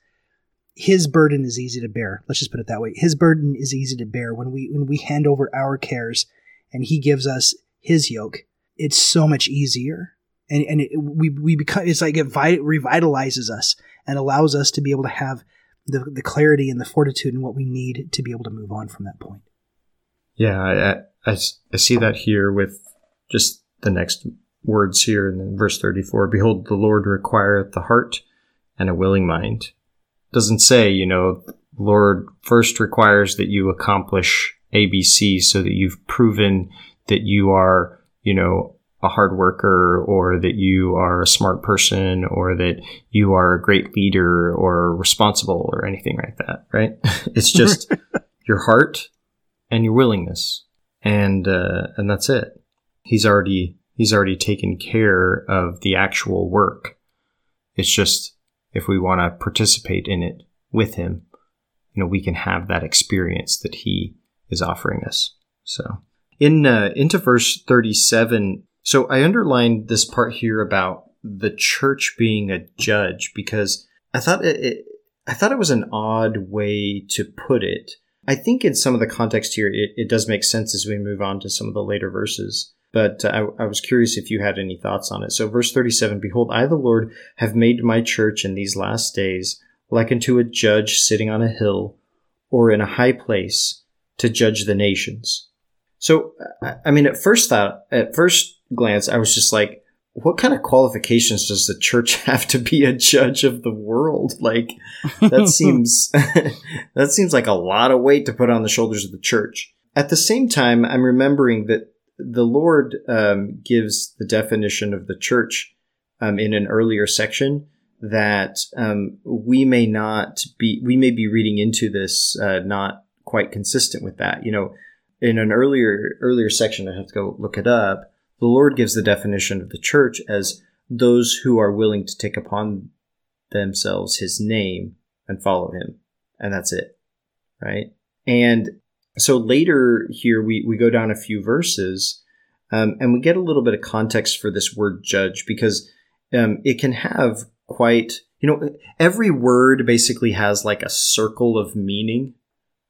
A: his burden is easy to bear. Let's just put it that way. His burden is easy to bear when we when we hand over our cares and he gives us his yoke. It's so much easier. And and it, we we become it's like it revitalizes us and allows us to be able to have the, the clarity and the fortitude and what we need to be able to move on from that point.
B: Yeah, I, I, see that here with just the next words here in verse 34 Behold, the Lord requireth the heart and a willing mind. Doesn't say, you know, Lord first requires that you accomplish ABC so that you've proven that you are, you know, a hard worker or that you are a smart person or that you are a great leader or responsible or anything like that, right? it's just your heart and your willingness and uh, and that's it. He's already he's already taken care of the actual work. It's just if we want to participate in it with him, you know, we can have that experience that he is offering us. So in uh, into verse thirty seven. So I underlined this part here about the church being a judge because I thought it, it I thought it was an odd way to put it I think in some of the context here, it, it does make sense as we move on to some of the later verses. But uh, I, I was curious if you had any thoughts on it. So, verse 37 Behold, I, the Lord, have made my church in these last days like unto a judge sitting on a hill or in a high place to judge the nations. So, I mean, at first thought, at first glance, I was just like, what kind of qualifications does the church have to be a judge of the world? Like that seems that seems like a lot of weight to put on the shoulders of the church. At the same time, I'm remembering that the Lord um, gives the definition of the church um, in an earlier section that um, we may not be we may be reading into this uh, not quite consistent with that. You know, in an earlier earlier section, I have to go look it up the Lord gives the definition of the church as those who are willing to take upon themselves his name and follow him. And that's it. Right. And so later here, we, we go down a few verses Um, and we get a little bit of context for this word judge because um, it can have quite, you know, every word basically has like a circle of meaning,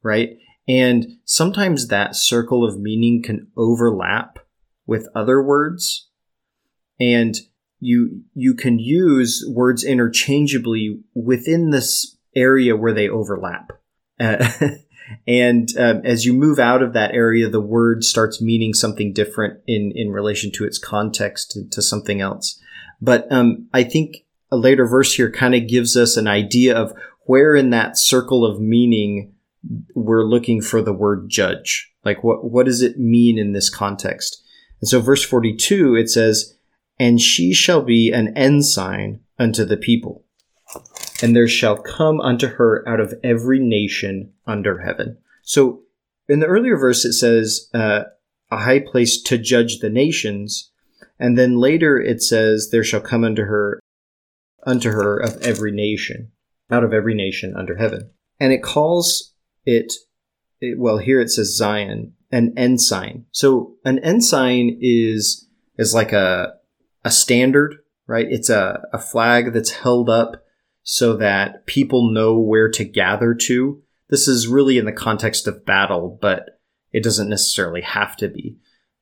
B: right? And sometimes that circle of meaning can overlap with other words. And you, you can use words interchangeably within this area where they overlap. Uh, and um, as you move out of that area, the word starts meaning something different in, in relation to its context to, to something else. But um, I think a later verse here kind of gives us an idea of where in that circle of meaning we're looking for the word judge. Like what, what does it mean in this context? And so verse 42, it says, and she shall be an ensign unto the people. And there shall come unto her out of every nation under heaven. So in the earlier verse, it says, uh, a high place to judge the nations. And then later it says, there shall come unto her, unto her of every nation, out of every nation under heaven. And it calls it, it well, here it says Zion, an ensign. So an ensign is, is like a, a standard, right? It's a, a flag that's held up so that people know where to gather to. This is really in the context of battle, but it doesn't necessarily have to be.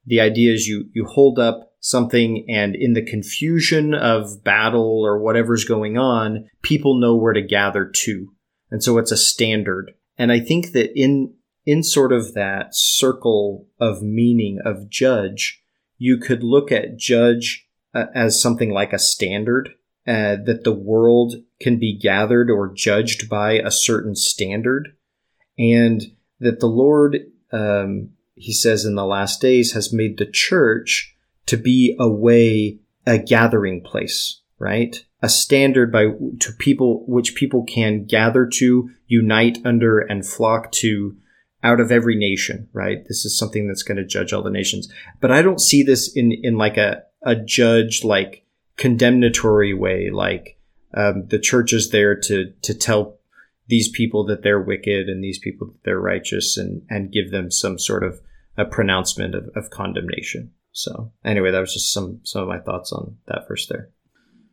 B: The idea is you, you hold up something and in the confusion of battle or whatever's going on, people know where to gather to. And so it's a standard. And I think that in, in sort of that circle of meaning of judge, you could look at judge uh, as something like a standard uh, that the world can be gathered or judged by a certain standard, and that the Lord, um, he says in the last days, has made the church to be a way, a gathering place, right? A standard by to people which people can gather to, unite under, and flock to out of every nation, right? This is something that's going to judge all the nations. But I don't see this in, in like a, a judge like condemnatory way, like um, the church is there to to tell these people that they're wicked and these people that they're righteous and and give them some sort of a pronouncement of, of condemnation. So anyway, that was just some some of my thoughts on that verse there.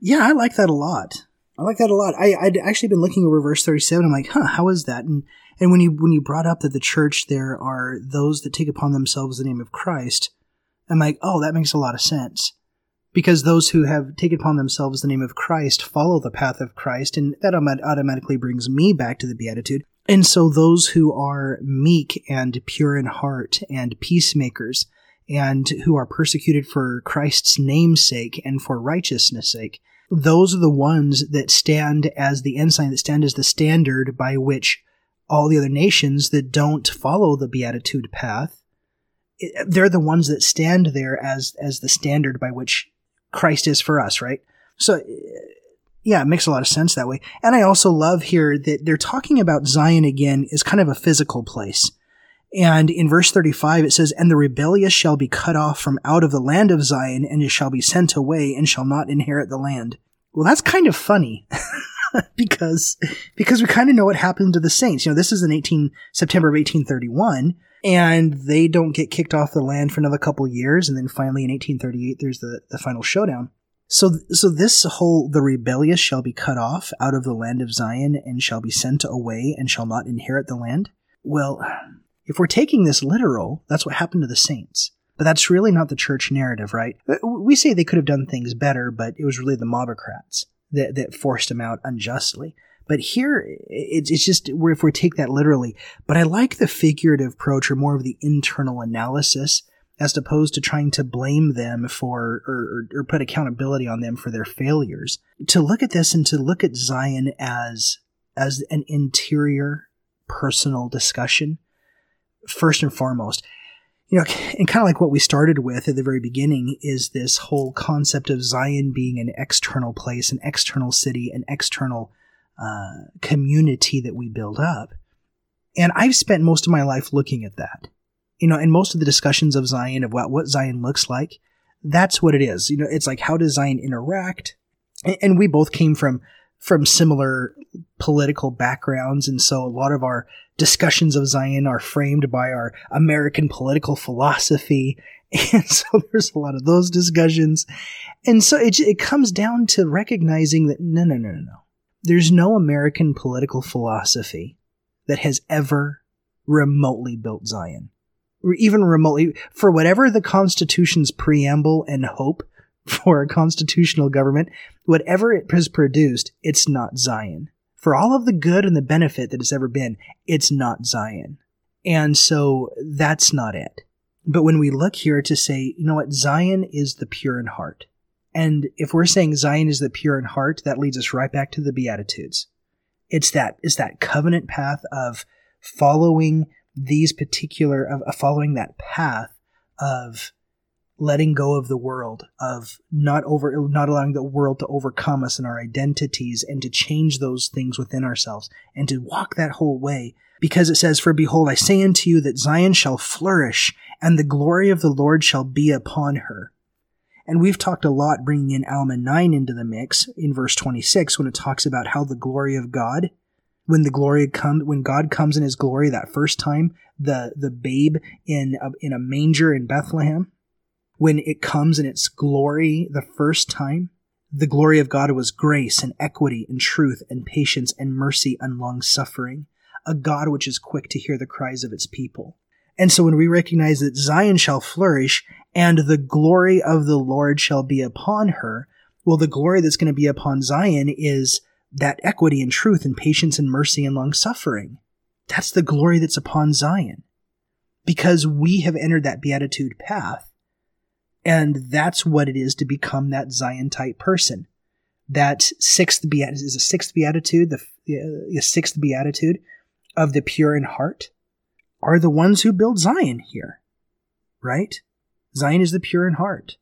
A: Yeah, I like that a lot. I like that a lot. I, I'd actually been looking over verse 37. I'm like, huh, how is that? And and when you when you brought up that the church there are those that take upon themselves the name of Christ, I'm like, oh, that makes a lot of sense because those who have taken upon themselves the name of Christ follow the path of Christ, and that automatically brings me back to the Beatitude. And so those who are meek and pure in heart and peacemakers, and who are persecuted for Christ's name's sake and for righteousness' sake, those are the ones that stand as the ensign, that stand as the standard by which all the other nations that don't follow the Beatitude path, they're the ones that stand there as, as the standard by which Christ is for us, right? So, uh, yeah, it makes a lot of sense that way. And I also love here that they're talking about Zion again as kind of a physical place. And in verse 35, it says, And the rebellious shall be cut off from out of the land of Zion, and shall be sent away, and shall not inherit the land. Well, that's kind of funny. because because we kind of know what happened to the saints. You know, this is in 18 September of 1831 and they don't get kicked off the land for another couple years, and then finally in 1838 there's the, the final showdown. So, so this whole the rebellious shall be cut off out of the land of Zion and shall be sent away and shall not inherit the land. Well, if we're taking this literal, that's what happened to the saints. But that's really not the church narrative, right? Uh, we say they could have done things better, but it was really the mobocrats that, that forced them out unjustly. But here, it's, it's just if we take that literally. But I like the figurative approach or more of the internal analysis as opposed to trying to blame them for or, or, or put accountability on them for their failures. To look at this and to look at Zion as as an interior personal discussion first and foremost you know, and kind of like what we started with at the very beginning is this whole concept of Zion being an external place, an external city, an external uh, community that we build up. And I've spent most of my life looking at that. You know, and most of the discussions of Zion, of what, what Zion looks like, that's what it is. You know, it's like how does Zion interact? And, and we both came from from similar political backgrounds, and so a lot of our discussions of Zion are framed by our American political philosophy And so there's a lot of those discussions. And so it, it comes down to recognizing that no, no, no, no, no. There's no American political philosophy that has ever remotely built Zion. Or even remotely, for whatever the Constitution's preamble and hope for a constitutional government, whatever it has produced, it's not Zion. For all of the good and the benefit that it's ever been, it's not Zion. And so that's not it. But when we look here to say, you know what, Zion is the pure in heart. And if we're saying Zion is the pure in heart, that leads us right back to the Beatitudes. It's that, it's that covenant path of following these particular, of, following that path of letting go of the world, of not over, not allowing the world to overcome us and our identities and to change those things within ourselves and to walk that whole way. Because it says, For behold, I say unto you that Zion shall flourish and the glory of the Lord shall be upon her. And we've talked a lot bringing in Alma 9 into the mix in verse 26 when it talks about how the glory of God, when the glory comes, when God comes in his glory that first time, the, the babe in a, in a manger in Bethlehem, when it comes in its glory the first time, the glory of God was grace and equity and truth and patience and mercy and long suffering, a God which is quick to hear the cries of its people. And so when we recognize that Zion shall flourish and the glory of the Lord shall be upon her, well, the glory that's going to be upon Zion is that equity and truth and patience and mercy and long suffering. That's the glory that's upon Zion. Because we have entered that beatitude path. And that's what it is to become that Zion type person. That sixth beatitude is a sixth beatitude, the, uh, the sixth beatitude of the pure in heart are the ones who build Zion here, right? Zion is the pure in heart.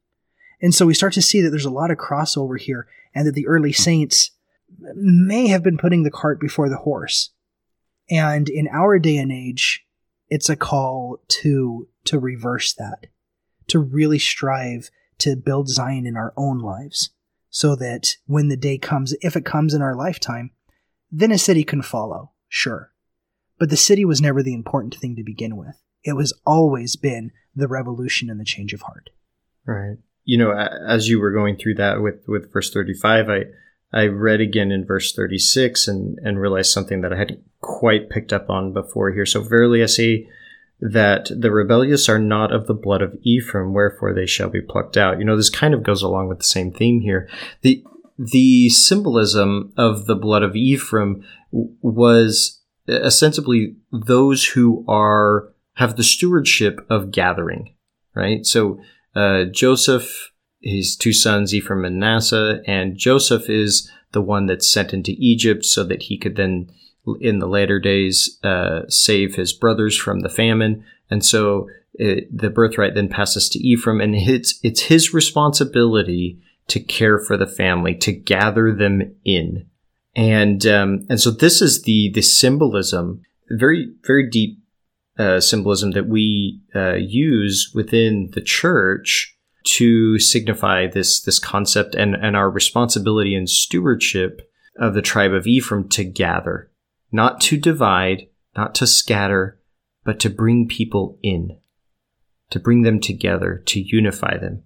A: And so we start to see that there's a lot of crossover here and that the early saints may have been putting the cart before the horse. And in our day and age, it's a call to, to reverse that, to really strive to build Zion in our own lives so that when the day comes, if it comes in our lifetime, then a city can follow, sure. But the city was never the important thing to begin with. It was always been the revolution and the change of heart.
B: Right. You know, as you were going through that with, with verse 35, I, I read again in verse 36 and, and realized something that I hadn't quite picked up on before here. So verily I say that the rebellious are not of the blood of Ephraim, wherefore they shall be plucked out. You know, this kind of goes along with the same theme here. The, the symbolism of the blood of Ephraim was ostensibly those who are have the stewardship of gathering, right? So uh, Joseph, his two sons Ephraim and Manasseh, and Joseph is the one that's sent into Egypt so that he could then, in the later days, uh, save his brothers from the famine. And so it, the birthright then passes to Ephraim, and it's it's his responsibility to care for the family, to gather them in and um, and so this is the the symbolism, very very deep uh, symbolism that we uh, use within the church to signify this this concept and and our responsibility and stewardship of the tribe of Ephraim to gather, not to divide, not to scatter, but to bring people in, to bring them together, to unify them,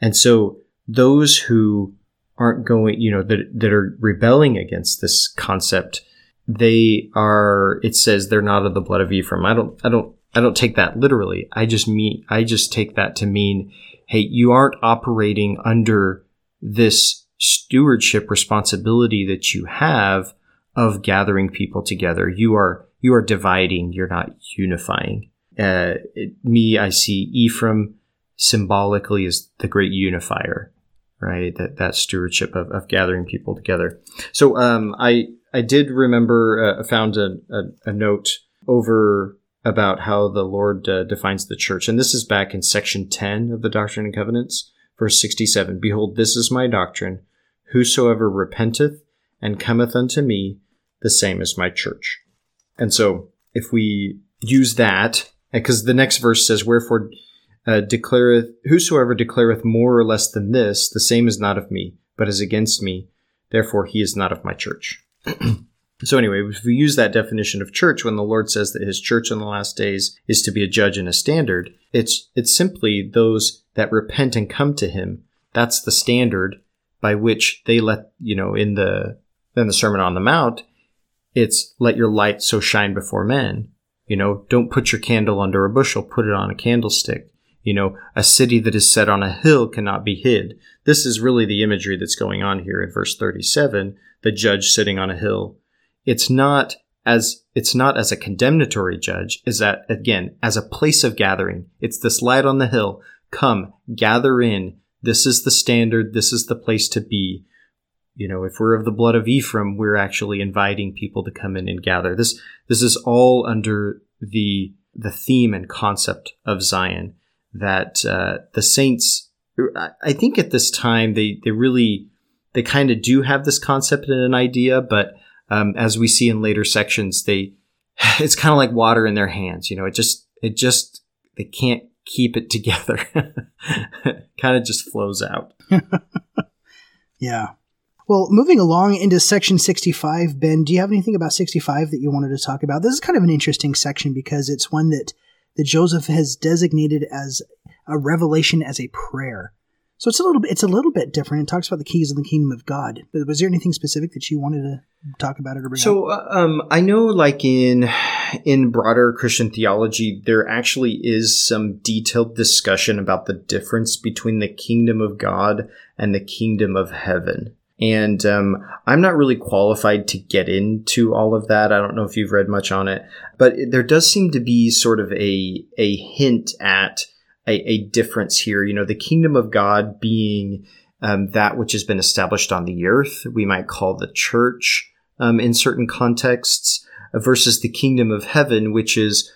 B: and so those who aren't going, you know, that, that are rebelling against this concept, they are, it says they're not of the blood of Ephraim. I don't, I don't, I don't take that literally. I just mean, I just take that to mean, hey, you aren't operating under this stewardship responsibility that you have of gathering people together. You are, you are dividing. You're not unifying. Uh, it, me, I see Ephraim symbolically as the great unifier right? That that stewardship of, of gathering people together. So um, I I did remember uh, found a, a, a, note over about how the Lord uh, defines the church, and this is back in section ten of the Doctrine and Covenants, verse sixty-seven. Behold, this is my doctrine: Whosoever repenteth and cometh unto me, the same as my church. And so if we use that, because the next verse says, Wherefore uh, declareth, whosoever declareth more or less than this, the same is not of me, but is against me. Therefore, he is not of my church. So anyway, if we use that definition of church when the Lord says that his church in the last days is to be a judge and a standard, it's it's simply those that repent and come to him. That's the standard by which they let, you know, in the in the Sermon on the Mount, it's let your light so shine before men. You know, don't put your candle under a bushel, put it on a candlestick. You know, a city that is set on a hill cannot be hid. This is really the imagery that's going on here in verse 37, the judge sitting on a hill it's not as it's not as a condemnatory judge is that again as a place of gathering it's this light on the hill come gather in this is the standard this is the place to be you know if we're of the blood of ephraim we're actually inviting people to come in and gather this this is all under the the theme and concept of zion that uh, the saints i think at this time they they really they kind of do have this concept and an idea but um, as we see in later sections, they it's kind of like water in their hands. You know, it just it just they can't keep it together. kind of just flows out.
A: yeah. Well, moving along into section 65, Ben, do you have anything about 65 that you wanted to talk about? This is kind of an interesting section because it's one that, that Joseph has designated as a revelation as a prayer. So it's a little bit it's a little bit different. It talks about the keys of the kingdom of God. But was there anything specific that you wanted to talk about it or bring
B: so,
A: up?
B: So um, I know, like in in broader Christian theology, there actually is some detailed discussion about the difference between the kingdom of God and the kingdom of heaven. And um, I'm not really qualified to get into all of that. I don't know if you've read much on it, but there does seem to be sort of a a hint at a, a difference here. You know, the kingdom of God being um, that which has been established on the earth, we might call the church um, in certain contexts, versus the kingdom of heaven, which is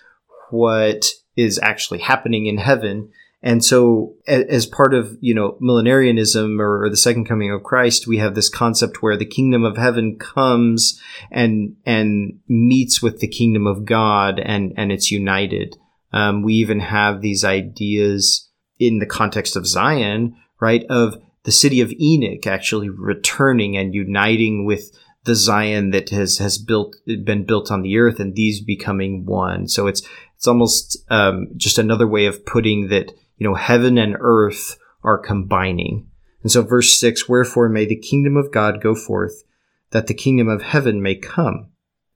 B: what is actually happening in heaven. And so, as part of you know millenarianism or, the second coming of Christ, we have this concept where the kingdom of heaven comes and and meets with the kingdom of God, and and it's united. Um, we even have these ideas in the context of Zion, right? Of the city of Enoch actually returning and uniting with the Zion that has has built been built on the earth, and these becoming one. So it's it's almost um, just another way of putting that you know heaven and earth are combining. And so verse six: Wherefore may the kingdom of God go forth, that the kingdom of heaven may come,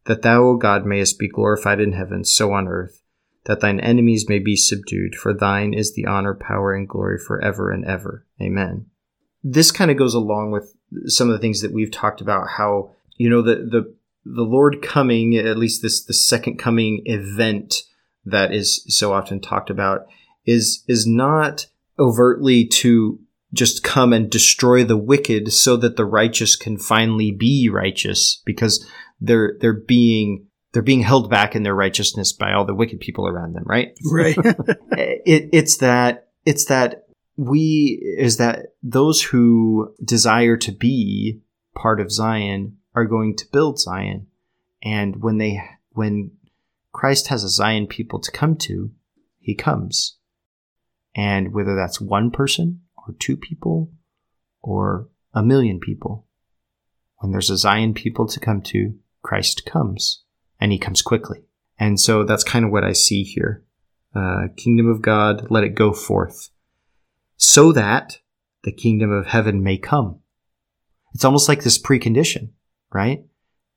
B: that thou, O God, mayest be glorified in heaven, so on earth that thine enemies may be subdued, for thine is the honor, power, and glory forever and ever. Amen. This kind of goes along with some of the things that we've talked about how, you know, the, the, the Lord coming, at least this, the second coming event that is so often talked about is, is not overtly to just come and destroy the wicked so that the righteous can finally be righteous because they're, they're being they're being held back in their righteousness by all the wicked people around them, right?
A: Right.
B: it, it's that it's that we is that those who desire to be part of Zion are going to build Zion, and when they when Christ has a Zion people to come to, He comes, and whether that's one person or two people or a million people, when there's a Zion people to come to, Christ comes and he comes quickly. And so that's kind of what I see here. Uh, kingdom of God, let it go forth so that the kingdom of heaven may come. It's almost like this precondition, right?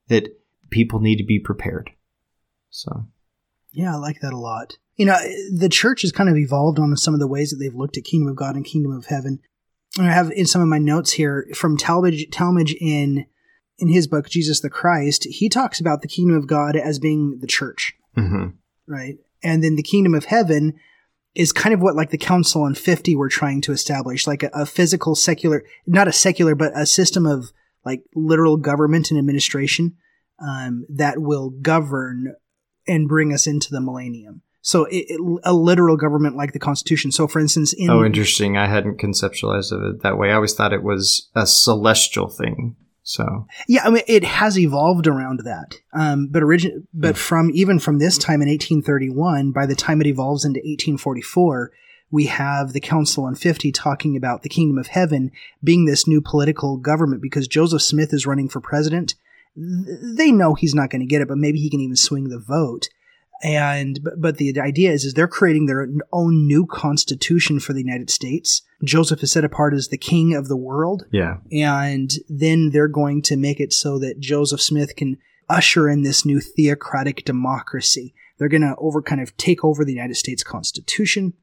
B: That people need to be prepared. So.
A: Yeah, I like that a lot. You know, the church has kind of evolved on some of the ways that they've looked at kingdom of God and kingdom of heaven. And I have in some of my notes here from Talmage, Talmage in in his book Jesus the Christ, he talks about the kingdom of God as being the church,
B: mm-hmm.
A: right? And then the kingdom of heaven is kind of what like the Council on Fifty were trying to establish, like a, a physical secular, not a secular, but a system of like literal government and administration um, that will govern and bring us into the millennium. So it, it, a literal government like the Constitution. So, for instance, in
B: oh, interesting. I hadn't conceptualized of it that way. I always thought it was a celestial thing. So
A: yeah, I mean it has evolved around that. Um, but origin, but mm. from even from this time in 1831, by the time it evolves into 1844, we have the Council on 50 talking about the kingdom of heaven being this new political government because Joseph Smith is running for president. Th- they know he's not going to get it, but maybe he can even swing the vote. And but, but the idea is is they're creating their own new constitution for the United States. Joseph is set apart as the king of the world.
B: Yeah.
A: And then they're going to make it so that Joseph Smith can usher in this new theocratic democracy. They're going to over kind of take over the United States Constitution,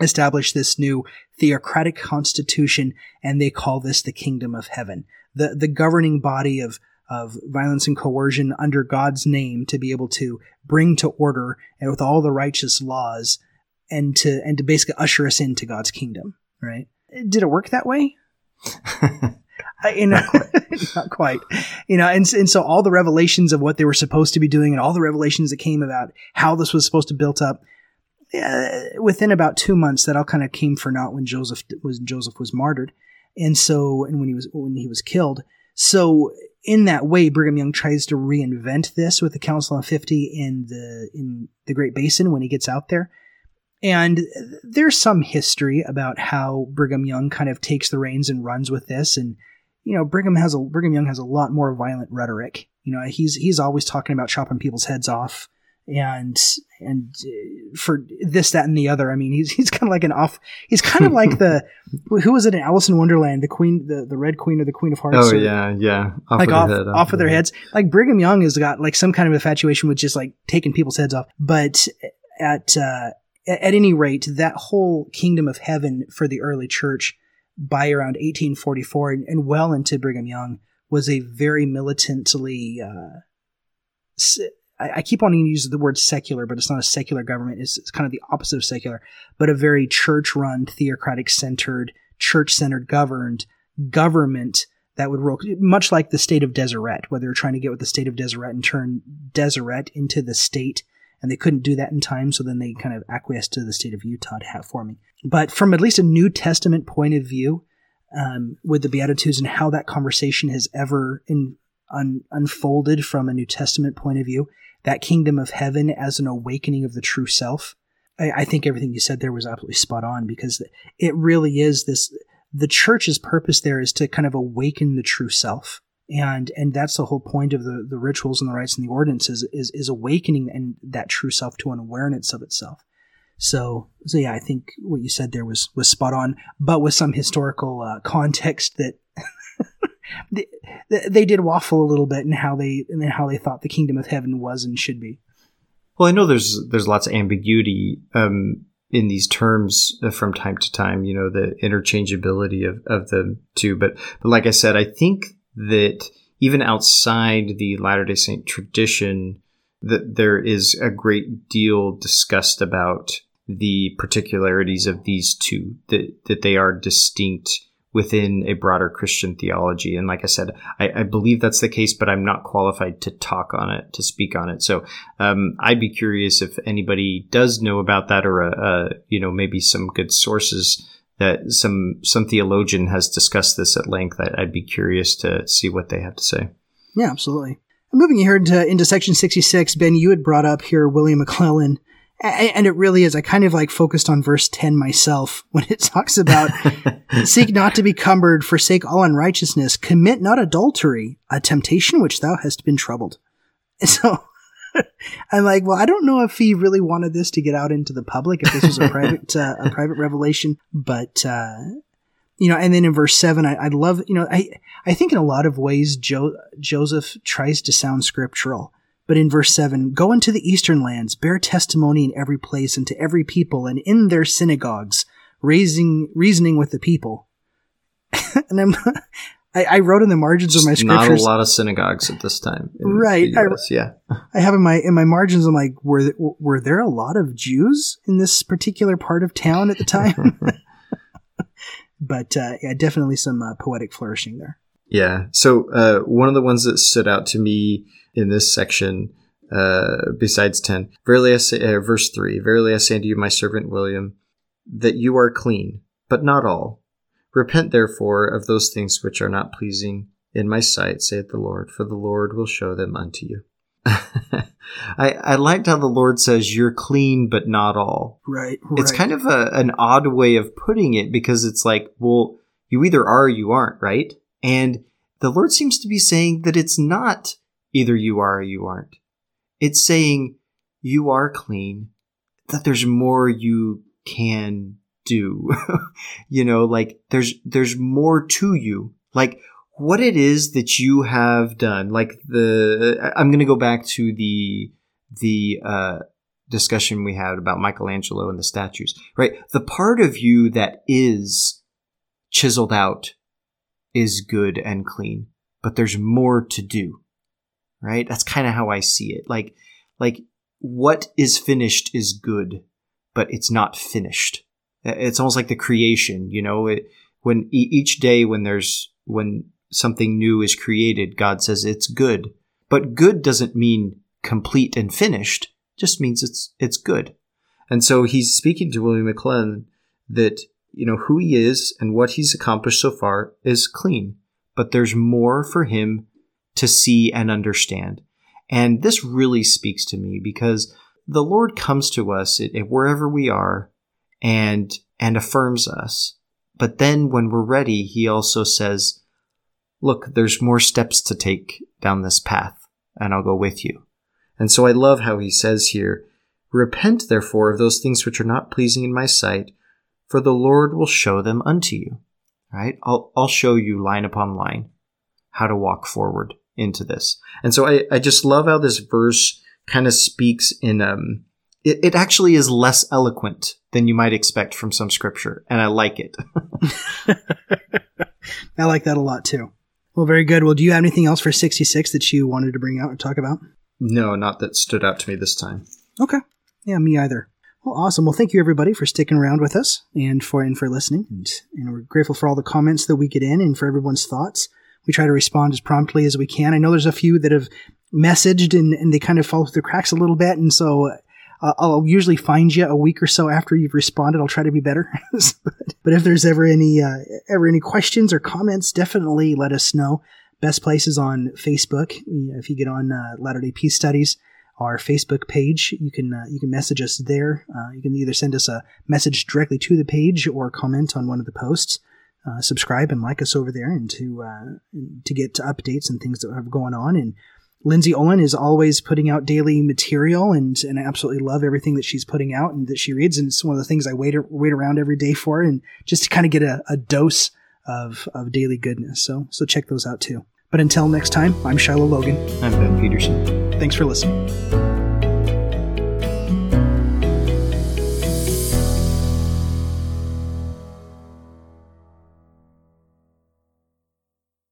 A: establish this new theocratic constitution, and they call this the kingdom of heaven. The, the governing body of, of violence and coercion under God's name to be able to bring to order and with all the righteous laws and to, and to basically usher us into God's kingdom, right? Did it work that way? you know, not quite, you know, and, and so all the revelations of what they were supposed to be doing and all the revelations that came about how this was supposed to build up, uh, within about two months, that all kind of came for naught when Joseph was Joseph was martyred, and so and when he was when he was killed. So in that way, Brigham Young tries to reinvent this with the Council of Fifty in the in the Great Basin when he gets out there. And there's some history about how Brigham Young kind of takes the reins and runs with this. And, you know, Brigham has a Brigham Young has a lot more violent rhetoric. You know, he's he's always talking about chopping people's heads off and and uh, for this, that, and the other. I mean, he's he's kind of like an off. He's kind of like the who was it in Alice in Wonderland, the queen, the, the Red Queen or the Queen of Hearts.
B: Oh
A: or,
B: yeah, yeah.
A: Off like of off, head, off, off of their heads. Like Brigham Young has got like some kind of infatuation with just like taking people's heads off. But at uh, at any rate, that whole kingdom of heaven for the early church by around 1844 and, and well into Brigham Young was a very militantly uh, I, keep wanting to use the word secular, but it's not a secular government. It's, it's kind of the opposite of secular, but a very church run, theocratic centered, church centered governed government that would roll, much like the state of Deseret, where they were trying to get with the state of Deseret and turn Deseret into the state. And they couldn't do that in time, so then they kind of acquiesced to the state of Utah forming. But from at least a New Testament point of view, um, with the Beatitudes and how that conversation has ever in, un, unfolded from a New Testament point of view, that kingdom of heaven as an awakening of the true self. I, I think everything you said there was absolutely spot on because it really is this. The church's purpose there is to kind of awaken the true self and and that's the whole point of the the rituals and the rites and the ordinances is is awakening and that true self to an awareness of itself so so yeah i think what you said there was was spot on but with some historical uh, context that they, they did waffle a little bit in how they in how they thought the kingdom of heaven was and should be.
B: Well, I know there's there's lots of ambiguity um, in these terms uh, from time to time. You know, the interchangeability of, of the two. But but like I said, I think that even outside the Latter Day Saint tradition, that there is a great deal discussed about the particularities of these two. That that they are distinct within a broader Christian theology. And like I said, I, I, believe that's the case, but I'm not qualified to talk on it, to speak on it. So um, I'd be curious if anybody does know about that, or a, a, you know maybe some good sources that some some theologian has discussed this at length. I, I'd be curious to see what they have to say.
A: Yeah, absolutely. Moving here into, into section 66, Ben, you had brought up here William McLellin and it really is. I kind of like focused on verse 10 myself when it talks about seek not to be cumbered, forsake all unrighteousness, commit not adultery, a temptation which thou hast been troubled. And So I'm like, well, I don't know if he really wanted this to get out into the public, if this was a private, uh, a private revelation, but, uh, you know, and then in verse seven, I, I love, you know, I, I think in a lot of ways, jo- Joseph tries to sound scriptural but in verse 7, go into the eastern lands, bear testimony in every place and to every people and in their synagogues, raising, reasoning with the people. and I'm, I, I, wrote in the margins of my scriptures.
B: Not a lot of synagogues at this time.
A: Right.
B: I, yeah.
A: I have in my, in my margins, I'm like, were, were there a lot of Jews in this particular part of town at the time? but, uh, yeah, definitely some uh, poetic flourishing there.
B: Yeah. So, uh, one of the ones that stood out to me in this section uh, besides 10. Verily I say, uh, verse 3 Verily I say unto you, my servant William, that you are clean, but not all. Repent therefore of those things which are not pleasing in my sight, saith the Lord, for the Lord will show them unto you. I, I liked how the Lord says, You're clean, but not all.
A: Right. right.
B: It's kind of a, an odd way of putting it because it's like, well, you either are or you aren't, right? And the Lord seems to be saying that it's not either you are or you aren't. It's saying you are clean, that there's more you can do. you know, like there's there's more to you. Like what it is that you have done. Like the I'm going to go back to the the uh discussion we had about Michelangelo and the statues, right? The part of you that is chiseled out is good and clean, but there's more to do, right? That's kind of how I see it. Like, like what is finished is good, but it's not finished. It's almost like the creation, you know, it, when each day when there's, when something new is created, God says it's good, but good doesn't mean complete and finished just means it's it's good. And so he's speaking to William McLellin that you know who he is and what he's accomplished so far is clean, but there's more for him to see and understand. And this really speaks to me because the Lord comes to us wherever we are and and affirms us. But then when we're ready, he also says, look, there's more steps to take down this path and I'll go with you. And so I love how he says here, Repent therefore of those things which are not pleasing in my sight, for the Lord will show them unto you. Right? I'll, I'll show you line upon line how to walk forward into this. And so I, I just love how this verse kind of speaks in, um, it, it actually is less eloquent than you might expect from some scripture. And I like it.
A: I like that a lot too. Well, very good. Well, do you have anything else for 66 that you wanted to bring out and talk about?
B: No, not that stood out to me this time.
A: Okay. Yeah, me either. Well, awesome. Well, thank you everybody for sticking around with us and for and for listening. And, and we're grateful for all the comments that we get in and for everyone's thoughts. We try to respond as promptly as we can. I know there's a few that have messaged and, and they kind of fall through the cracks a little bit, and so uh, I'll usually find you a week or so after you've responded. I'll try to be better. but if there's ever any uh, ever any questions or comments, definitely let us know. Best place is on Facebook. If you get on uh, Latter Day Peace Studies, our Facebook page, you can uh, you can message us there. Uh, you can either send us a message directly to the page or comment on one of the posts. Uh, subscribe and like us over there, and to uh, to get to updates and things that are going on. And Lindsay Owen is always putting out daily material, and and I absolutely love everything that she's putting out and that she reads. And it's one of the things I wait wait around every day for, and just to kind of get a, a dose of, of daily goodness. So, so check those out too. But until next time, I'm Shiloh Logan.
B: I'm Ben Peterson.
A: Thanks for listening.